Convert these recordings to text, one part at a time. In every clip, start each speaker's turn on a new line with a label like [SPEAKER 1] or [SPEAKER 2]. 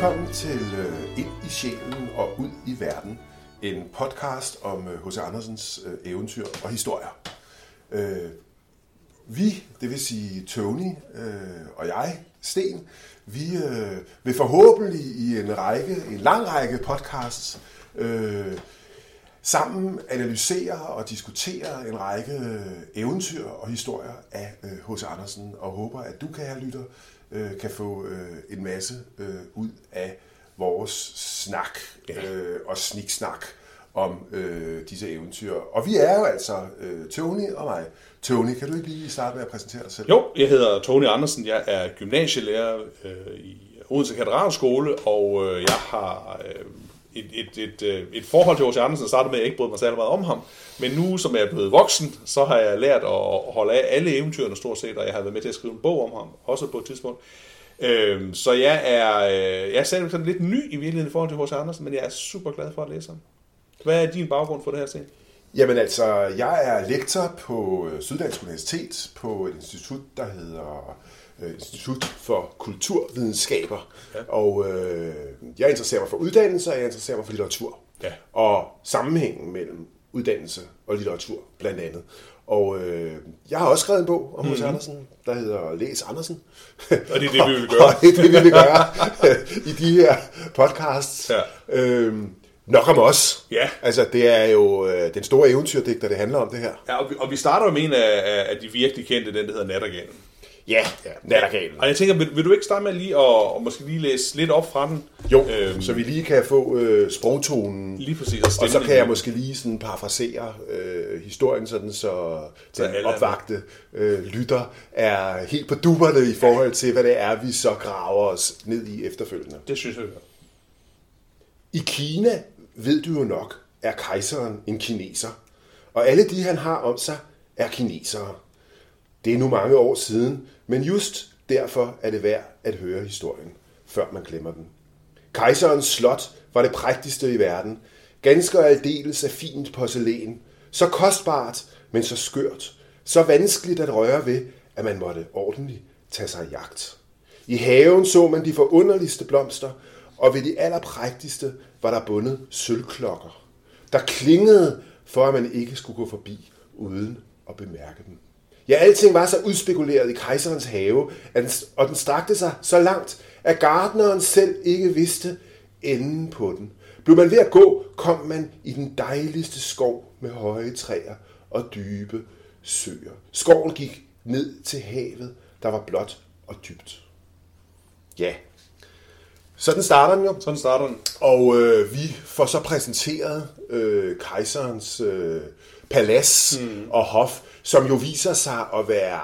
[SPEAKER 1] velkommen til øh, Ind i sjælen og ud i verden. En podcast om øh, H.C. Andersens øh, eventyr og historier. Vi, det vil sige Tony og jeg, Sten, vi vil forhåbentlig i en række, en lang række podcasts sammen analysere og diskutere en række eventyr og historier af H.C. Andersen, og håber, at du, kære lytter, øh, kan få øh, en masse øh, ud af vores snak ja. øh, og sniksnak om øh, disse eventyr. Og vi er jo altså øh, Tony og mig. Tony, kan du ikke lige starte med at præsentere dig selv?
[SPEAKER 2] Jo, jeg hedder Tony Andersen. Jeg er gymnasielærer øh, i Odense Katedralskole, og øh, jeg har øh, et, et, et, øh, et forhold til H.C. Andersen, der startede med, at jeg ikke brød mig særlig meget om ham. Men nu, som jeg er blevet voksen, så har jeg lært at holde af alle eventyrene stort set, og jeg har været med til at skrive en bog om ham, også på et tidspunkt. Øhm, så jeg er, øh, jeg er selv sådan lidt ny i virkeligheden i forhold til H.C. Andersen, men jeg er super glad for at læse ham. Hvad er din baggrund for det her scene?
[SPEAKER 1] Jamen altså, jeg er lektor på øh, Syddansk Universitet på et institut, der hedder øh, Institut for Kulturvidenskaber. Ja. Og øh, jeg interesserer mig for uddannelse, og jeg interesserer mig for litteratur. Ja. Og sammenhængen mellem uddannelse og litteratur, blandt andet. Og øh, jeg har også skrevet en bog om H.C. Mm-hmm. Andersen, der hedder Læs Andersen.
[SPEAKER 2] Og det er det, vi vil gøre.
[SPEAKER 1] og det er det, vi vil gøre i de her podcasts. Ja. Øhm, Nok om os. Ja. Altså, det er jo øh, den store eventyrdigter, det handler om det her.
[SPEAKER 2] Ja, og vi, og vi starter med en af, af de virkelig kendte, den der hedder Nattergalen.
[SPEAKER 1] Ja, ja Nattergalen.
[SPEAKER 2] Og jeg tænker, vil, vil du ikke starte med lige at og måske lige læse lidt op fra den?
[SPEAKER 1] Jo, øhm, så vi lige kan få øh, sprogtonen.
[SPEAKER 2] Lige præcis.
[SPEAKER 1] Og, og så kan jeg måske lige sådan parafrasere øh, historien, sådan så den opvagte øh, lytter er helt på dupperne i forhold til, hvad det er, vi så graver os ned i efterfølgende.
[SPEAKER 2] Det synes jeg.
[SPEAKER 1] I Kina ved du jo nok, er kejseren en kineser. Og alle de, han har om sig, er kinesere. Det er nu mange år siden, men just derfor er det værd at høre historien, før man glemmer den. Kejserens slot var det prægtigste i verden. Ganske og aldeles af fint porcelæn. Så kostbart, men så skørt. Så vanskeligt at røre ved, at man måtte ordentligt tage sig i jagt. I haven så man de forunderligste blomster, og ved de allerprægtigste var der bundet sølvklokker, der klingede for, at man ikke skulle gå forbi uden at bemærke dem. Ja, alting var så udspekuleret i kejserens have, og den strakte sig så langt, at gardneren selv ikke vidste enden på den. Blev man ved at gå, kom man i den dejligste skov med høje træer og dybe søer. Skoven gik ned til havet, der var blåt og dybt. Ja, sådan starter den jo.
[SPEAKER 2] Sådan starter den.
[SPEAKER 1] Og øh, vi får så præsenteret øh, kejserens øh, palads mm. og hof, som jo viser sig at være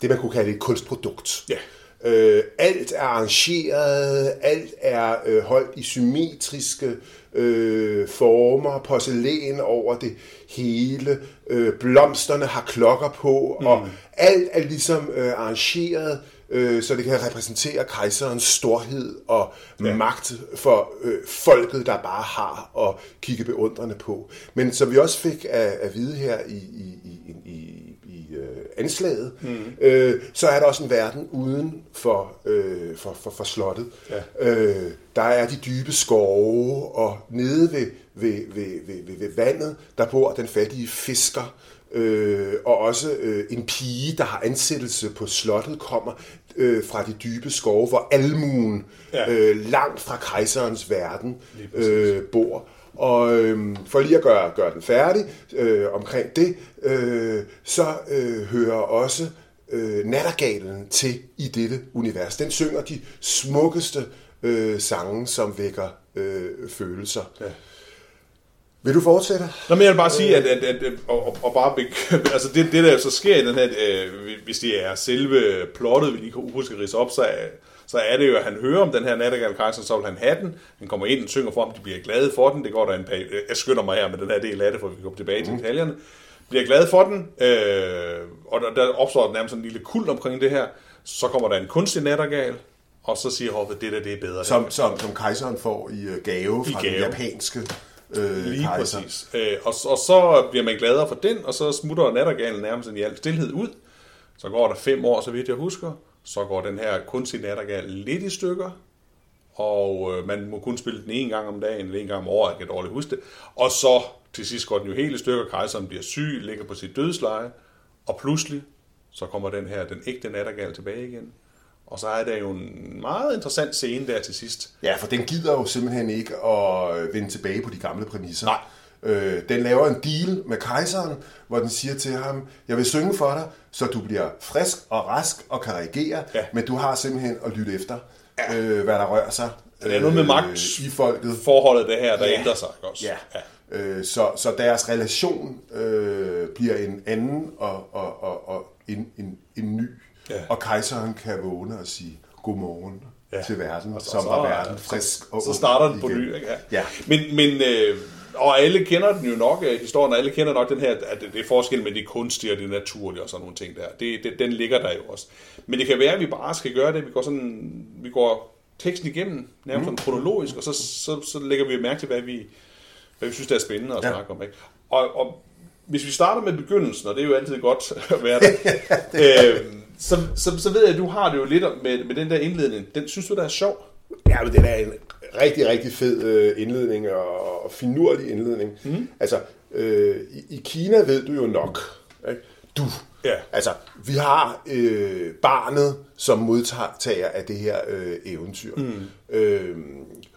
[SPEAKER 1] det, man kunne kalde et kunstprodukt. Ja. Øh, alt er arrangeret, alt er øh, holdt i symmetriske øh, former, porcelæn over det hele, øh, blomsterne har klokker på, mm. og alt er ligesom øh, arrangeret øh, så det kan repræsentere kejserens storhed og ja. magt for øh, folket, der bare har at kigge beundrende på. Men som vi også fik at, at vide her i, i, i, øh, anslaget, mm. øh, så er der også en verden uden for, øh, for, for, for slottet. Ja. Øh, der er de dybe skove, og nede ved, ved, ved, ved, ved, ved vandet, der bor den fattige fisker, øh, og også øh, en pige, der har ansættelse på slottet, kommer øh, fra de dybe skove, hvor almuen ja. øh, langt fra kejserens verden øh, bor. Og øh, for lige at gøre, gøre den færdig øh, omkring det, øh, så øh, hører også øh, nattergalen til i dette univers. Den synger de smukkeste øh, sange, som vækker øh, følelser. Ja. Vil du fortsætte?
[SPEAKER 2] Nå, men jeg vil bare sige, at, at, at, at og, og bare, altså det, det der så sker i den her, øh, hvis det er selve plottet, vi lige kan huske at op, så, så er det jo, at han hører om den her nattergal kejser, så vil han have den. Han kommer ind og synger for dem, de bliver glade for den. Det går der en page. Jeg skynder mig her med den her del af det, for vi kommer tilbage til mm. detaljerne. Bliver glade for den, øh, og der, der opstår nærmest en lille kult omkring det her. Så kommer der en kunstig nattergal, og så siger Hoffet, det der det er bedre.
[SPEAKER 1] Som, som, som kejseren får i øh, gave fra I gave. den japanske
[SPEAKER 2] øh, Lige kejser. præcis. Øh, og, og så bliver man gladere for den, og så smutter nattergalen nærmest i al stillhed ud. Så går der fem år, så vidt jeg husker. Så går den her kunstige nattergal lidt i stykker. og øh, man må kun spille den en gang om dagen, eller en gang om året, jeg kan dårligt huske det. Og så til sidst går den jo helt i stykker, kejseren bliver syg, ligger på sit dødsleje, og pludselig så kommer den her, den ægte nattergal tilbage igen. Og så er der jo en meget interessant scene der til sidst.
[SPEAKER 1] Ja, for den gider jo simpelthen ikke at vende tilbage på de gamle præmisser.
[SPEAKER 2] Nej.
[SPEAKER 1] Øh, den laver en deal med kejseren, hvor den siger til ham, jeg vil synge for dig, så du bliver frisk og rask og kan reagere,
[SPEAKER 2] Ja.
[SPEAKER 1] men du har simpelthen at lytte efter, ja. øh, hvad der rører sig
[SPEAKER 2] Det er noget med
[SPEAKER 1] øh,
[SPEAKER 2] magt.
[SPEAKER 1] i folket.
[SPEAKER 2] Forholdet det her, der
[SPEAKER 1] Ja.
[SPEAKER 2] ændrer sig også.
[SPEAKER 1] Ja. ja. Øh, så, så deres relation øh, bliver en anden og, og, og, og en, en, en ny.
[SPEAKER 2] Ja.
[SPEAKER 1] Og kejseren kan vågne og sige godmorgen
[SPEAKER 2] Ja.
[SPEAKER 1] ja. til verden,
[SPEAKER 2] Og så-
[SPEAKER 1] som
[SPEAKER 2] så-
[SPEAKER 1] var verden frisk og
[SPEAKER 2] Så starter den på
[SPEAKER 1] igen.
[SPEAKER 2] ny. Ikke?
[SPEAKER 1] Ja.
[SPEAKER 2] Men, men øh, og alle kender den jo nok, øh, historien, og alle kender nok den her, at det er forskel med det kunstige og det naturlige og sådan nogle ting der. Det, det, den ligger der jo også. Men det kan være, at vi bare skal gøre det. Vi går, sådan, vi går teksten igennem, nærmest sådan kronologisk, og så, så, så lægger vi mærke til, hvad vi, hvad vi synes, der er spændende at
[SPEAKER 1] Ja.
[SPEAKER 2] snakke om. Ikke? Og, og hvis vi starter med begyndelsen, og det er jo altid godt at være der, øh, så, så, så ved jeg, at du har det jo lidt med, med den der indledning. Den synes du, der er sjov?
[SPEAKER 1] Ja, men det er en rigtig, rigtig fed øh, indledning og, og finurlig indledning. Mm. Altså, øh, i, i Kina ved du jo nok. Ikke? Du.
[SPEAKER 2] Ja.
[SPEAKER 1] Altså, vi har øh, barnet som modtager af det her øh, eventyr. Mm. Øh,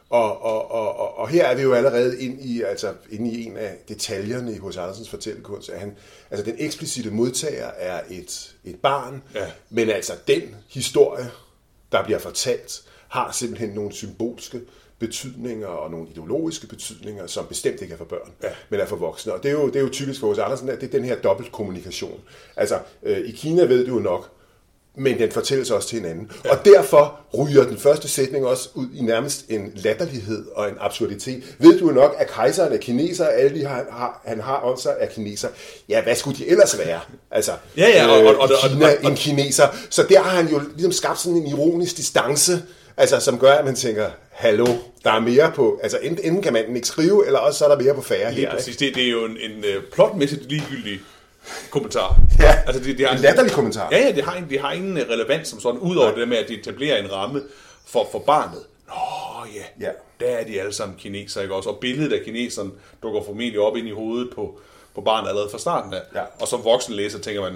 [SPEAKER 1] og, og, og, og, og her er vi jo allerede ind i, altså, inde i en af detaljerne i H.C. Andersens fortællekunst. At han, altså, den eksplicite modtager er et, et barn,
[SPEAKER 2] Ja.
[SPEAKER 1] men altså den historie, der bliver fortalt, har simpelthen nogle symbolske betydninger og nogle ideologiske betydninger, som bestemt ikke er for børn,
[SPEAKER 2] Ja.
[SPEAKER 1] men er for voksne. Og det er jo, det er jo typisk for hos Andersen, at det er den her dobbeltkommunikation. Altså, øh, i Kina ved du jo nok, men den fortælles også til hinanden. Ja. Og derfor ryger den første sætning også ud i nærmest en latterlighed og en absurditet. Ved du jo nok, at kejseren er kineser, og alle de har, har, han har om sig er kineser. Ja, hvad skulle de ellers være? Altså,
[SPEAKER 2] Ja, ja, og- og- og-
[SPEAKER 1] i
[SPEAKER 2] og-
[SPEAKER 1] Kina,
[SPEAKER 2] og- og-
[SPEAKER 1] en kineser. Så der har han jo ligesom skabt sådan en ironisk distance, altså, som gør, at man tænker, hallo, der er mere på, altså enten, kan man ikke skrive, eller også så er der mere på færre
[SPEAKER 2] Lige
[SPEAKER 1] her.
[SPEAKER 2] præcis. Det, det er jo en, en uh, plotmæssigt ligegyldig kommentar.
[SPEAKER 1] Ja,
[SPEAKER 2] altså, det, det har
[SPEAKER 1] en latterlig kommentar.
[SPEAKER 2] Ja, ja, det har, det har ingen øh, relevans som sådan, udover det med, at de etablerer en ramme for, for barnet. Nå ja,
[SPEAKER 1] Ja.
[SPEAKER 2] der er de alle sammen kinesere, ikke også? Og billedet af kineseren dukker formentlig op ind i hovedet på, på barnet allerede fra starten af.
[SPEAKER 1] Ja.
[SPEAKER 2] Og som voksen læser tænker man,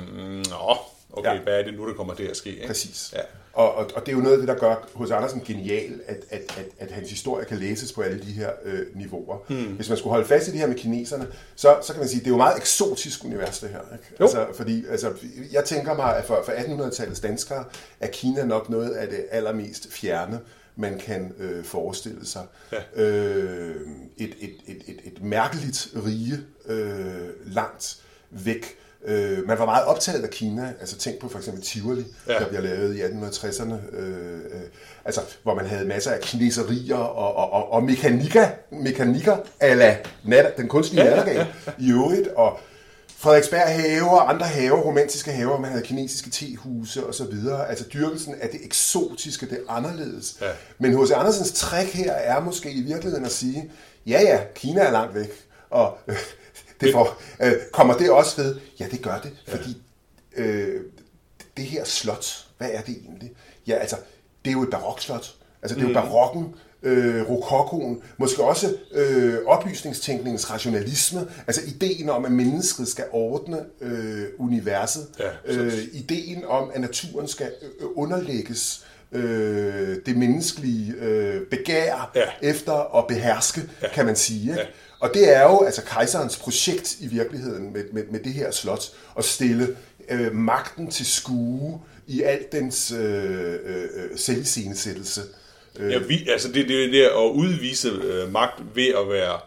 [SPEAKER 2] nå, okay,
[SPEAKER 1] Ja.
[SPEAKER 2] hvad er det nu, der kommer til at ske? Ikke?
[SPEAKER 1] Præcis.
[SPEAKER 2] Ja.
[SPEAKER 1] Og, og, og det er jo noget af det, der gør hos Andersen genial, at, at, at, at hans historie kan læses på alle de her øh, niveauer. Hmm. Hvis man skulle holde fast i det her med kineserne, så, så kan man sige, at det er jo et meget eksotisk univers, det her. Ikke?
[SPEAKER 2] Jo.
[SPEAKER 1] Altså, fordi altså, jeg tænker mig, at for, for 1800-tallets danskere er Kina nok noget af det allermest fjerne, man kan øh, forestille sig.
[SPEAKER 2] Ja.
[SPEAKER 1] Øh, et, et, et, et, et mærkeligt rige øh, langt væk. Øh, man var meget optaget af Kina, altså tænk på for eksempel Tivoli,
[SPEAKER 2] Ja.
[SPEAKER 1] der bliver lavet i 1860'erne, øh, øh, altså hvor man havde masser af kineserier og, og, og, og mekanikker, mekanikker ala nat, den kunstige
[SPEAKER 2] Ja,
[SPEAKER 1] ja,
[SPEAKER 2] ja,
[SPEAKER 1] nattergal
[SPEAKER 2] ja,
[SPEAKER 1] i øvrigt, og Frederiksberg have og andre haver, romantiske haver, man havde kinesiske tehuse og så videre. Altså dyrkelsen af det eksotiske, det anderledes.
[SPEAKER 2] Ja.
[SPEAKER 1] Men H.C. Andersens trick her er måske i virkeligheden at sige, ja ja, Kina er langt væk, og øh, det får, øh, kommer det også ved? Ja, det gør det, fordi øh, det her slot, hvad er det egentlig? Ja, altså, det er jo et barokslot. Altså, det er jo barokken, øh, rokokoen, måske også øh, oplysningstænkningens rationalisme, altså ideen om, at mennesket skal ordne øh, universet,
[SPEAKER 2] Ja,
[SPEAKER 1] øh, ideen om, at naturen skal øh, underlægges øh, det menneskelige øh, begær
[SPEAKER 2] Ja.
[SPEAKER 1] efter at beherske, ja. kan man sige. Ikke?
[SPEAKER 2] Ja.
[SPEAKER 1] Og det er jo altså kejserens projekt i virkeligheden med, med, med det her slot, at stille øh, magten til skue i al dens øh, øh, selviscenesættelse. Øh,
[SPEAKER 2] Ja, vi, altså det, det er det at udvise øh, magt ved at være,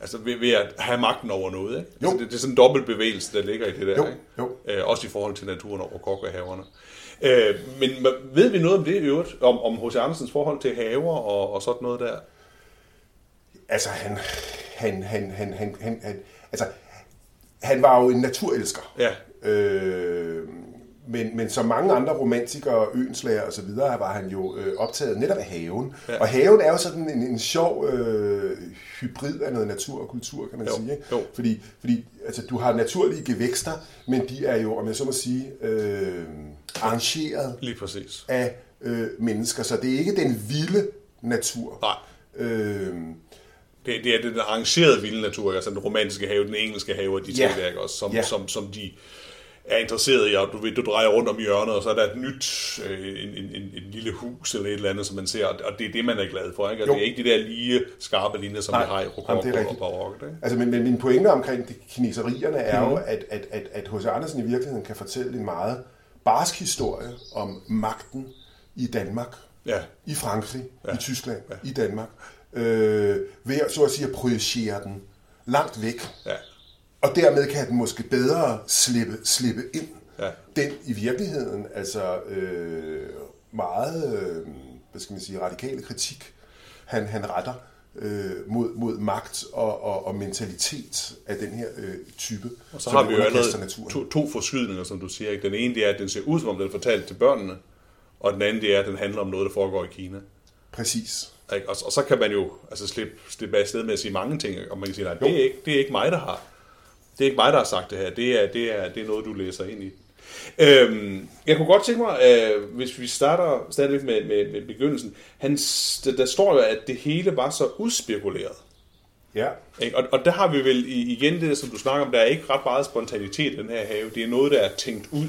[SPEAKER 2] altså ved, ved at have magten over noget, ikke?
[SPEAKER 1] Jo.
[SPEAKER 2] Altså, det, det er sådan en dobbelt bevægelse, der ligger i det der,
[SPEAKER 1] Jo,
[SPEAKER 2] ikke?
[SPEAKER 1] jo.
[SPEAKER 2] Øh, også i forhold til naturen og kokkehaverne. Øh, men ved vi noget om det i øvrigt? Om, om H.C. Andersens forhold til haver og, og sådan noget der?
[SPEAKER 1] Altså, han, han, han, han, han, han, han, altså, han var jo en naturelsker.
[SPEAKER 2] Ja.
[SPEAKER 1] Øh, men, men som mange andre romantikere, øenslager og så videre, var han jo øh, optaget netop af haven.
[SPEAKER 2] Ja.
[SPEAKER 1] Og haven er jo sådan en, en sjov øh, hybrid af noget natur og kultur, kan man
[SPEAKER 2] Jo,
[SPEAKER 1] sige. Ikke?
[SPEAKER 2] jo.
[SPEAKER 1] Fordi, fordi altså, du har naturlige gevækster, men de er jo, om jeg så må sige, øh, arrangeret
[SPEAKER 2] Lige præcis.
[SPEAKER 1] af øh, mennesker. Så det er ikke den vilde natur.
[SPEAKER 2] Nej.
[SPEAKER 1] Øh,
[SPEAKER 2] Det, det er den arrangerede vilde natur, altså den romantiske have, den engelske have, og de
[SPEAKER 1] Ja.
[SPEAKER 2] ting der, også, som,
[SPEAKER 1] Ja.
[SPEAKER 2] som, som de er interesseret i, og du, ved, du drejer rundt om hjørnet, og så er der et nyt, øh, en, en, en, en lille hus eller et eller andet, som man ser, og det er det, man er glad for, ikke? Og
[SPEAKER 1] Jo.
[SPEAKER 2] det er ikke de der lige skarpe linjer, som
[SPEAKER 1] Nej,
[SPEAKER 2] vi har i rokoko
[SPEAKER 1] er
[SPEAKER 2] og
[SPEAKER 1] rigtigt.
[SPEAKER 2] barok, ikke?
[SPEAKER 1] Altså, men, men min pointe omkring de kineserierne er
[SPEAKER 2] Mhm.
[SPEAKER 1] jo, at, at, at, at H.C. Andersen i virkeligheden kan fortælle en meget barsk historie om magten i Danmark,
[SPEAKER 2] Ja.
[SPEAKER 1] i Frankrig,
[SPEAKER 2] Ja.
[SPEAKER 1] i Tyskland, i Danmark, øh, ved at, så at sige at projicere den langt væk.
[SPEAKER 2] Ja.
[SPEAKER 1] Og dermed kan den måske bedre slippe, slippe ind.
[SPEAKER 2] Ja.
[SPEAKER 1] Den i virkeligheden, altså øh, meget, øh, hvad skal man sige, radikale kritik, han, han retter øh, mod, mod magt og, og, og mentalitet af den her øh, type.
[SPEAKER 2] Og så har vi jo allerede to, to forskydninger, som du siger. Ikke? Den ene det er, at den ser ud, som om den fortalt til børnene, og den anden det er, at den handler om noget, der foregår i Kina.
[SPEAKER 1] Præcis.
[SPEAKER 2] Ikke? Og, og så kan man jo altså, slippe, slippe af sted med at sige mange ting, og man kan sige, nej, det er, ikke, det er ikke mig, der har. Det er ikke mig, der har sagt det her. Det er, det er, det er noget, du læser ind i. Øhm, jeg kunne godt tænke mig, øh, hvis vi starter stadigvæk med, med, med begyndelsen. Han, der, der står jo, at det hele var så udspekuleret.
[SPEAKER 1] Ja.
[SPEAKER 2] Ikke? Og, og der har vi vel i- igen det, som du snakker om, der er ikke ret meget spontanitet i den her have. Det er noget, der er tænkt ud.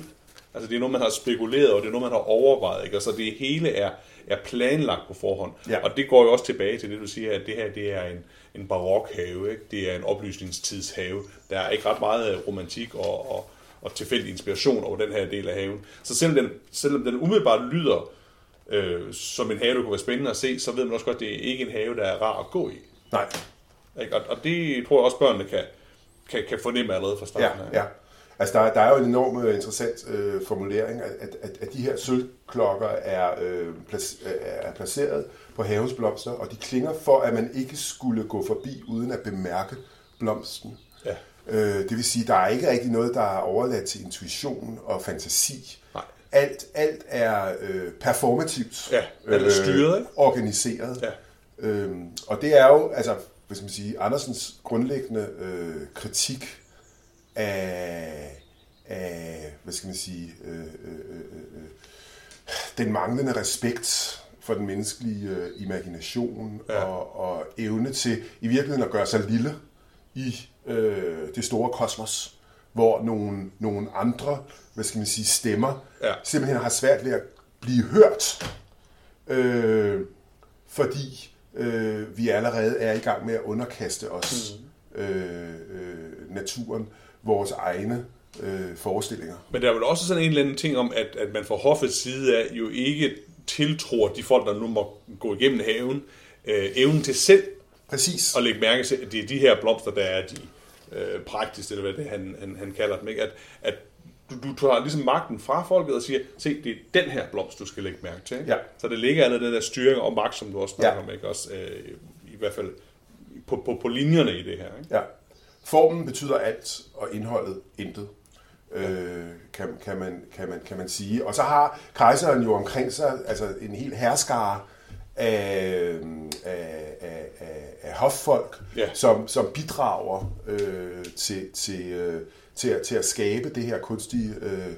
[SPEAKER 2] Altså det er noget, man har spekuleret, og det er noget, man har overvejet. Ikke? Altså det hele er, er planlagt på forhånd.
[SPEAKER 1] Ja.
[SPEAKER 2] Og det går jo også tilbage til det, du siger, at det her det er en, en barokhave. Ikke? Det er en oplysningstidshave. Der er ikke ret meget romantik og, og, og tilfældig inspiration over den her del af haven. Så selvom den, selvom den umiddelbart lyder øh, som en have, der kunne være spændende at se, så ved man også godt, at det er ikke en have, der er rar at gå i.
[SPEAKER 1] Nej.
[SPEAKER 2] Ikke? Og, og det tror jeg også, børnene kan, kan, kan fornemme allerede fra
[SPEAKER 1] Ja,
[SPEAKER 2] starten. af.
[SPEAKER 1] ja. Altså, der, der er jo en enorm øh, interessant øh, formulering, at, at, at, de her sølvklokker er, øh, plac, øh, er placeret på havens blomster, og de klinger for, at man ikke skulle gå forbi uden at bemærke blomsten.
[SPEAKER 2] Ja.
[SPEAKER 1] Øh, det vil sige, der er ikke rigtig noget, der er overladt til intuition og fantasi.
[SPEAKER 2] Nej.
[SPEAKER 1] Alt, alt er øh, performativt.
[SPEAKER 2] Ja, alt er styret, ikke?
[SPEAKER 1] Organiseret.
[SPEAKER 2] Ja.
[SPEAKER 1] Øhm, og det er jo, altså, skal man sige, Andersens grundlæggende øh, kritik af, af, hvad skal man sige, øh, øh, øh, øh, den manglende respekt for den menneskelige øh, imagination
[SPEAKER 2] Ja.
[SPEAKER 1] og, og evne til i virkeligheden at gøre sig lille i øh, det store kosmos, hvor nogle, nogle andre, hvad skal man sige, stemmer
[SPEAKER 2] Ja.
[SPEAKER 1] simpelthen har svært ved at blive hørt, øh, fordi øh, vi allerede er i gang med at underkaste os
[SPEAKER 2] Mm.
[SPEAKER 1] øh, øh, naturen, vores egne øh, forestillinger.
[SPEAKER 2] Men der er vel også sådan en eller anden ting om, at, at man fra hoffets side af jo ikke tiltror de folk, der nu må gå igennem haven, øh, evnen til selv
[SPEAKER 1] Præcis.
[SPEAKER 2] at lægge mærke til, at det er de her blomster, der er de øh, praktiske, eller hvad det han, han, han kalder dem. Ikke? At, at du, du tager ligesom magten fra folket og siger, se, det er den her blomst, du skal lægge mærke til. Ikke?
[SPEAKER 1] Ja.
[SPEAKER 2] Så det ligger andet den der styring og magt, som du også snakker
[SPEAKER 1] Ja.
[SPEAKER 2] om, ikke? Også, øh, i hvert fald på, på, på linjerne i det her. Ikke?
[SPEAKER 1] Ja. Formen betyder alt, og indholdet intet, øh, kan, kan, man, kan, man, kan man sige. Og så har kejseren jo omkring sig altså en hel herskare af, af, af, af, af hoffolk,
[SPEAKER 2] Ja.
[SPEAKER 1] som, som bidrager øh, til, til, øh, til, at, til at skabe det her kunstige øh,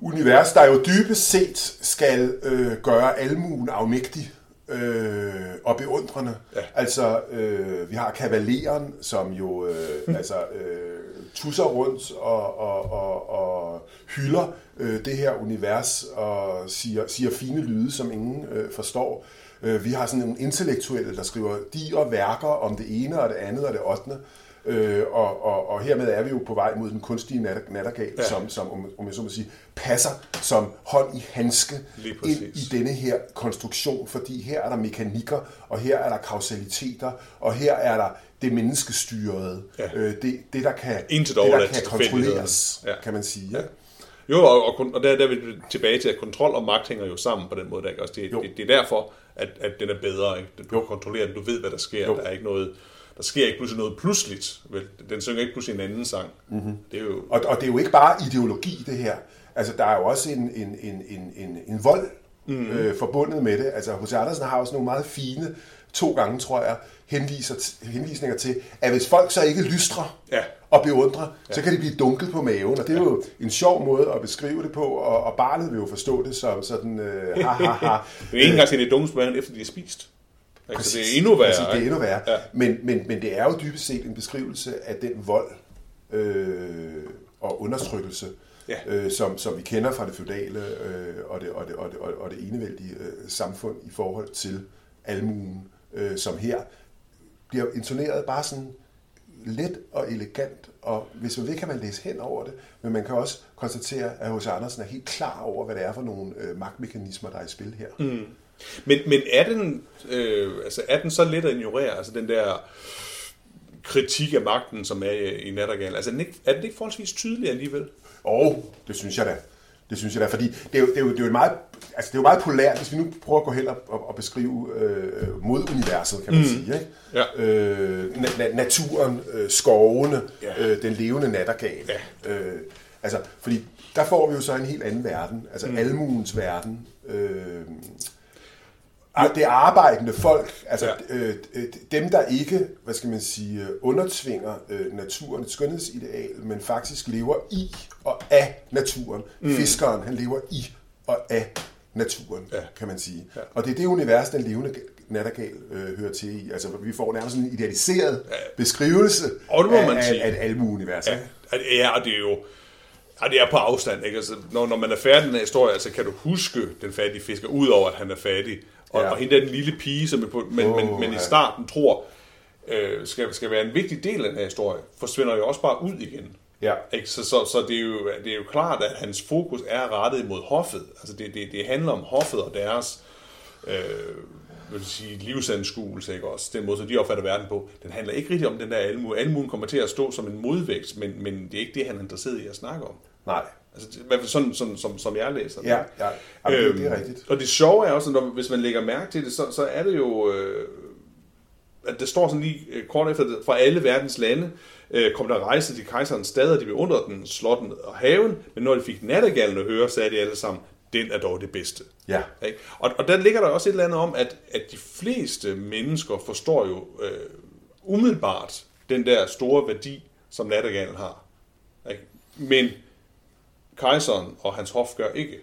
[SPEAKER 1] univers, der jo dybest set skal øh, gøre almuen afmægtig øh, og beundrende.
[SPEAKER 2] Ja.
[SPEAKER 1] Altså, øh, vi har kavaleren, som jo øh, altså, øh, tusser rundt og, og, og, og hylder øh, det her univers og siger, siger fine lyde, som ingen øh, forstår. Øh, vi har sådan nogle intellektuelle, der skriver digre værker om det ene og det andet og det ottende. Øh, og, og, og hermed er vi jo på vej mod den kunstige nat- nattergal,
[SPEAKER 2] Ja.
[SPEAKER 1] som, som om, om jeg så må sige, passer som hånd i handske ind i denne her konstruktion, fordi her er der mekanikker, og her er der kausaliteter, og her er der det menneskestyrede,
[SPEAKER 2] Ja.
[SPEAKER 1] øh, det, det, der kan,
[SPEAKER 2] Intet
[SPEAKER 1] det, der kan kontrolleres,
[SPEAKER 2] Ja.
[SPEAKER 1] kan man sige. Ja.
[SPEAKER 2] Jo, og, og, og der, der er vi tilbage til, at kontrol og magt hænger jo sammen på den måde. Der, ikke? Også det,
[SPEAKER 1] Jo.
[SPEAKER 2] det, det er derfor, at, at den er bedre. Ikke? Du
[SPEAKER 1] Jo.
[SPEAKER 2] kan kontrollere den, du ved, hvad der sker.
[SPEAKER 1] Jo.
[SPEAKER 2] Der er ikke noget, der sker ikke pludselig noget pludseligt. Vel? Den synger ikke pludselig en anden sang. Mm-hmm. Det er jo...
[SPEAKER 1] Og, og det er jo ikke bare ideologi, det her. Altså, der er jo også en, en, en, en, en, en vold mm. øh, forbundet med det. Altså, H.C. Andersen har også nogle meget fine to gange, tror jeg, henviser, henvisninger til, at hvis folk så ikke lystrer
[SPEAKER 2] Ja.
[SPEAKER 1] og beundrer, ja. så kan de blive dunket på maven. Og det er jo en sjov måde at beskrive det på, og, og barnet vil jo forstå det som sådan, øh, ha, ha, ha.
[SPEAKER 2] Det er ikke engang er dunkesmagen, efter de har spist. Ikke? Så det er endnu værre.
[SPEAKER 1] Præcis, det er endnu værre.
[SPEAKER 2] Ja.
[SPEAKER 1] Men, men, men det er jo dybest set en beskrivelse af den vold øh, og undertrykkelse,
[SPEAKER 2] Ja.
[SPEAKER 1] øh, som, som vi kender fra det feudale øh, og, det, og, det, og, det, og det enevældige øh, samfund i forhold til almuen, øh, som her bliver intoneret bare sådan let og elegant, og hvis man vil, kan man læse hen over det, men man kan også konstatere, at H.C. Andersen er helt klar over, hvad det er for nogle øh, magtmekanismer, der er i spil her. Mm.
[SPEAKER 2] Men, men er, den, øh, altså er den så let at ignorere, altså den der kritik af magten, som er i, Nattergal? Altså er den, ikke, er den ikke forholdsvis tydelig alligevel?
[SPEAKER 1] Og det synes jeg da. Det synes jeg da, fordi det er jo, det er jo, det er jo, et meget, altså det er jo meget polært, hvis vi nu prøver at gå hen og, og, og beskrive øh, moduniverset, kan man mm. sige. Ikke?
[SPEAKER 2] Ja.
[SPEAKER 1] Øh, na- na- naturen, øh, skovene,
[SPEAKER 2] Ja.
[SPEAKER 1] øh, den levende nattergal.
[SPEAKER 2] Ja.
[SPEAKER 1] Øh, altså, fordi der får vi jo så en helt anden verden, altså mm. almuens verden. Øh, det arbejdende folk, altså
[SPEAKER 2] Ja.
[SPEAKER 1] øh, øh, dem, der ikke, hvad skal man sige, øh, undertvinger øh, naturen, et skønhedsideal, men faktisk lever i og af naturen. Mm. Fiskeren, han lever i og af naturen,
[SPEAKER 2] Ja.
[SPEAKER 1] kan man sige.
[SPEAKER 2] Ja.
[SPEAKER 1] Og det er det univers, den levende nattergal øh, hører til i. Altså, vi får nærmest en idealiseret
[SPEAKER 2] Ja.
[SPEAKER 1] beskrivelse
[SPEAKER 2] Og det må
[SPEAKER 1] af,
[SPEAKER 2] man
[SPEAKER 1] af,
[SPEAKER 2] sige.
[SPEAKER 1] af et almueunivers.
[SPEAKER 2] Ja, ja og det er jo og det er på afstand. Ikke? Altså, når, når man er færdig med historie, altså, kan du huske den fattige fisker, udover at han er fattig. Og,
[SPEAKER 1] Ja.
[SPEAKER 2] og hende den lille pige, som på, men,
[SPEAKER 1] Åh,
[SPEAKER 2] men, men i
[SPEAKER 1] ja.
[SPEAKER 2] starten tror, øh, skal, skal være en vigtig del af den her historie, forsvinder jo også bare ud igen.
[SPEAKER 1] Ja.
[SPEAKER 2] Ikke? Så, så, så det, er jo, det er jo klart, at hans fokus er rettet mod hoffet. Altså det, det, det handler om hoffet og deres øh, vil sige, livsanskuelse, ikke også? Den måde, så de opfatter verden på. Den handler ikke rigtig om den der almue. Almuen kommer til at stå som en modvægt, men, men det er ikke det, han er interesseret i at snakke om.
[SPEAKER 1] Nej.
[SPEAKER 2] Altså, i hvert fald sådan, sådan som, som jeg læser det.
[SPEAKER 1] Ja, ja. Jamen, det, det er rigtigt.
[SPEAKER 2] Og det sjove er også, når, hvis man lægger mærke til det, så, så er det jo, øh, at det står sådan lige øh, kort efter, fra alle verdens lande øh, kom der rejse til kejserens stader, de beundrede den, slotten og haven, men når de fik nattergallen at høre, sagde de alle sammen, den er dog det bedste.
[SPEAKER 1] Ja.
[SPEAKER 2] Ikke? Og, og der ligger der også et eller andet om, at, at de fleste mennesker forstår jo øh, umiddelbart den der store værdi, som nattergalen har. Ikke? Men kejseren og hans hof gør ikke.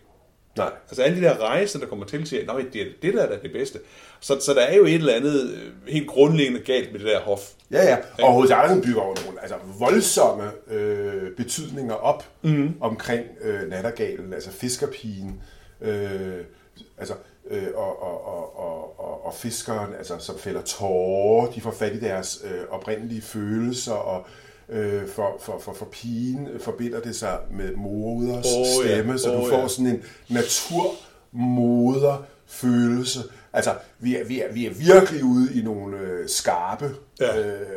[SPEAKER 1] Nej.
[SPEAKER 2] Altså alle de der rejser, der kommer til, siger, at det, er- det der er det bedste. Så, så der er jo et eller andet øh, helt grundlæggende galt med det der hof.
[SPEAKER 1] Ja, ja. Og H.C. Andersen bygger over nogle altså, voldsomme øh, betydninger op mm. omkring øh, nattergalen, altså fiskerpigen, øh, altså, øh, og, og, og, og, og, og fiskeren, altså, som fælder tårer, de får fat i deres øh, oprindelige følelser, og øh, for, for, for, for pigen øh, forbinder det sig med moders oh,
[SPEAKER 2] ja.
[SPEAKER 1] stemme, så
[SPEAKER 2] Åh,
[SPEAKER 1] du får
[SPEAKER 2] ja.
[SPEAKER 1] sådan en naturmoder følelse. Altså, vi er, vi er, vi er virkelig ude i nogle øh, skarpe
[SPEAKER 2] Ja.
[SPEAKER 1] øh,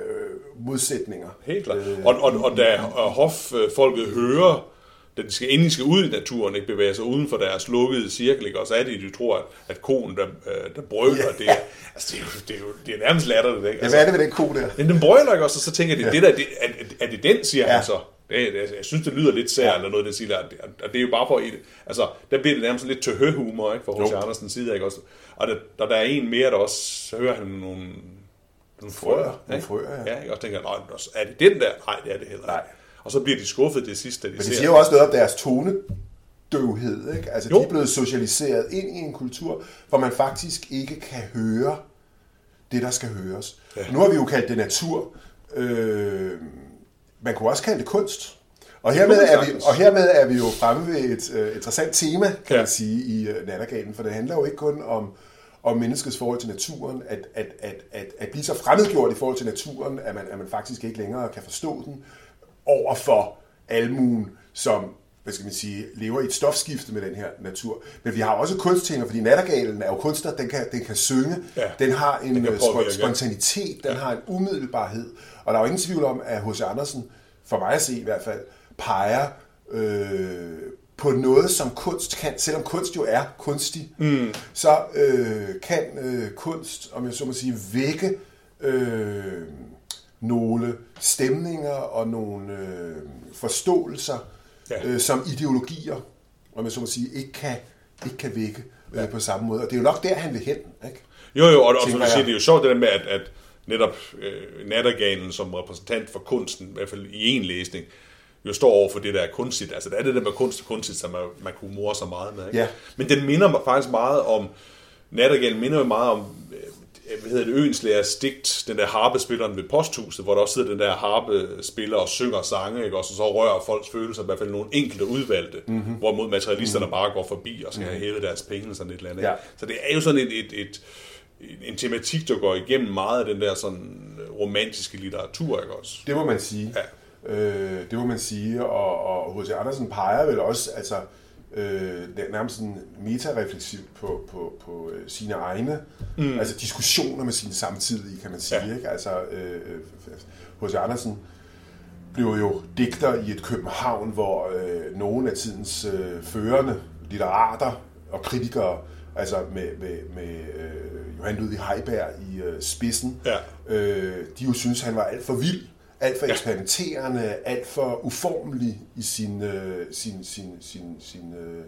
[SPEAKER 1] modsætninger.
[SPEAKER 2] Helt klart.
[SPEAKER 1] Øh,
[SPEAKER 2] Og, og, og da hoffolket hører, da de skal, inden de skal ud i naturen, ikke bevæge sig uden for deres lukkede cirkel, ikke? og så er det, de tror, at, at konen, der, øh, der brøler,
[SPEAKER 1] Ja.
[SPEAKER 2] det, er, altså, det, er jo, det, er jo, det er nærmest latterligt. Ikke?
[SPEAKER 1] Ja,
[SPEAKER 2] Altså,
[SPEAKER 1] hvad er det ved den ko der?
[SPEAKER 2] Men den brøler ikke også, og så tænker jeg, det, ja. det der, det, er, er det den, siger
[SPEAKER 1] Ja.
[SPEAKER 2] ja. han så. Det, det, jeg synes, det lyder lidt sær,
[SPEAKER 1] Ja.
[SPEAKER 2] ja. eller noget, det siger, og det, og det er jo bare for, altså, der bliver det nærmest lidt tøhø-humor, ikke, fra H.C. Andersens side, ikke også? Og der, der, der er en mere, der også, så hører han nogle, nogle
[SPEAKER 1] Frøer,
[SPEAKER 2] frøer,
[SPEAKER 1] nogle
[SPEAKER 2] ikke?
[SPEAKER 1] frøer, ja.
[SPEAKER 2] ja. ikke? Og tænker, nej, er det den der? Nej, det er det heller
[SPEAKER 1] Nej.
[SPEAKER 2] Og så bliver de skuffet det sidste, de
[SPEAKER 1] Men det siger jo også noget om deres tonedøvhed. Ikke? Altså,
[SPEAKER 2] Jo.
[SPEAKER 1] de er blevet socialiseret ind i en kultur, hvor man faktisk ikke kan høre det, der skal høres. Ja. Nu har vi jo kaldt det natur. Øh, man kunne også kalde det kunst. Og hermed, er vi, og hermed er vi jo fremme ved et øh, interessant tema, kan. Ja. man sige, i øh, Nattergalen. For det handler jo ikke kun om, om menneskets forhold til naturen, at, at, at, at, at blive så fremmedgjort i forhold til naturen, at man, at man faktisk ikke længere kan forstå den, over for almuen, som hvad skal man sige, lever i et stofskifte med den her natur. Men vi har også kunsttinger, fordi nattergalen er jo kunstner, den kan, den kan synge,
[SPEAKER 2] Ja.
[SPEAKER 1] den har en
[SPEAKER 2] Den kan
[SPEAKER 1] øh, spontanitet, den har en umiddelbarhed, og der er jo ingen tvivl om, at H.C. Andersen, for mig at se i hvert fald, peger øh, på noget, som kunst kan, selvom kunst jo er kunstig, mm. så øh, kan øh, kunst, om jeg så må sige, vække øh, nogle stemninger og nogle øh, forståelser, ja.
[SPEAKER 2] Ja.
[SPEAKER 1] øh, som ideologier, om jeg så må sige, ikke kan ikke kan vække øh, på samme måde. Og det er jo nok der, han vil hen. Ikke?
[SPEAKER 2] Jo, jo, og, og som du siger, det er jo sjovt det der med, at, at netop øh, Nattergalen som repræsentant for kunsten, i hvert fald i en læsning, jo står over for det, der er kunstigt. Altså, der er det der med kunst og kunstigt, som man, man kunne more sig meget med. Ikke?
[SPEAKER 1] Ja.
[SPEAKER 2] Men den minder mig faktisk meget om, Nattergalen minder jo meget om, øh, hvad hedder det, Øenslagers digt, den der harpespilleren ved posthuset, hvor der også sidder den der harpespiller og synger sange, ikke? og så, så rører folks følelser, i hvert fald nogle enkelte udvalgte, mm-hmm. hvorimod materialisterne mm-hmm. bare går forbi og skal have hævet deres penge eller sådan et eller andet. ikke?
[SPEAKER 1] Ja.
[SPEAKER 2] Så det er jo sådan et, et, et, en tematik, der går igennem meget af den der sådan romantiske litteratur, ikke også?
[SPEAKER 1] Det må man sige.
[SPEAKER 2] Ja.
[SPEAKER 1] Øh, det må man sige, og, og H.C. Andersen peger vel også, altså, øh, er nærmest sådan metarefleksiv på, på, på øh, sine egne, mm. altså diskussioner med sine samtidige, kan man sige.
[SPEAKER 2] Ja.
[SPEAKER 1] Ikke? Altså, øh, H.C. Andersen blev jo digter i et København, hvor øh, nogle af tidens øh, førende litterater og kritikere, altså med, med, med øh, Johan Ludvig Heiberg i øh, spidsen,
[SPEAKER 2] Ja.
[SPEAKER 1] øh, de jo synes, han var alt for vild, alt for eksperimenterende, alt for uformelig i sin, øh, sin, sin, sin, sin, øh,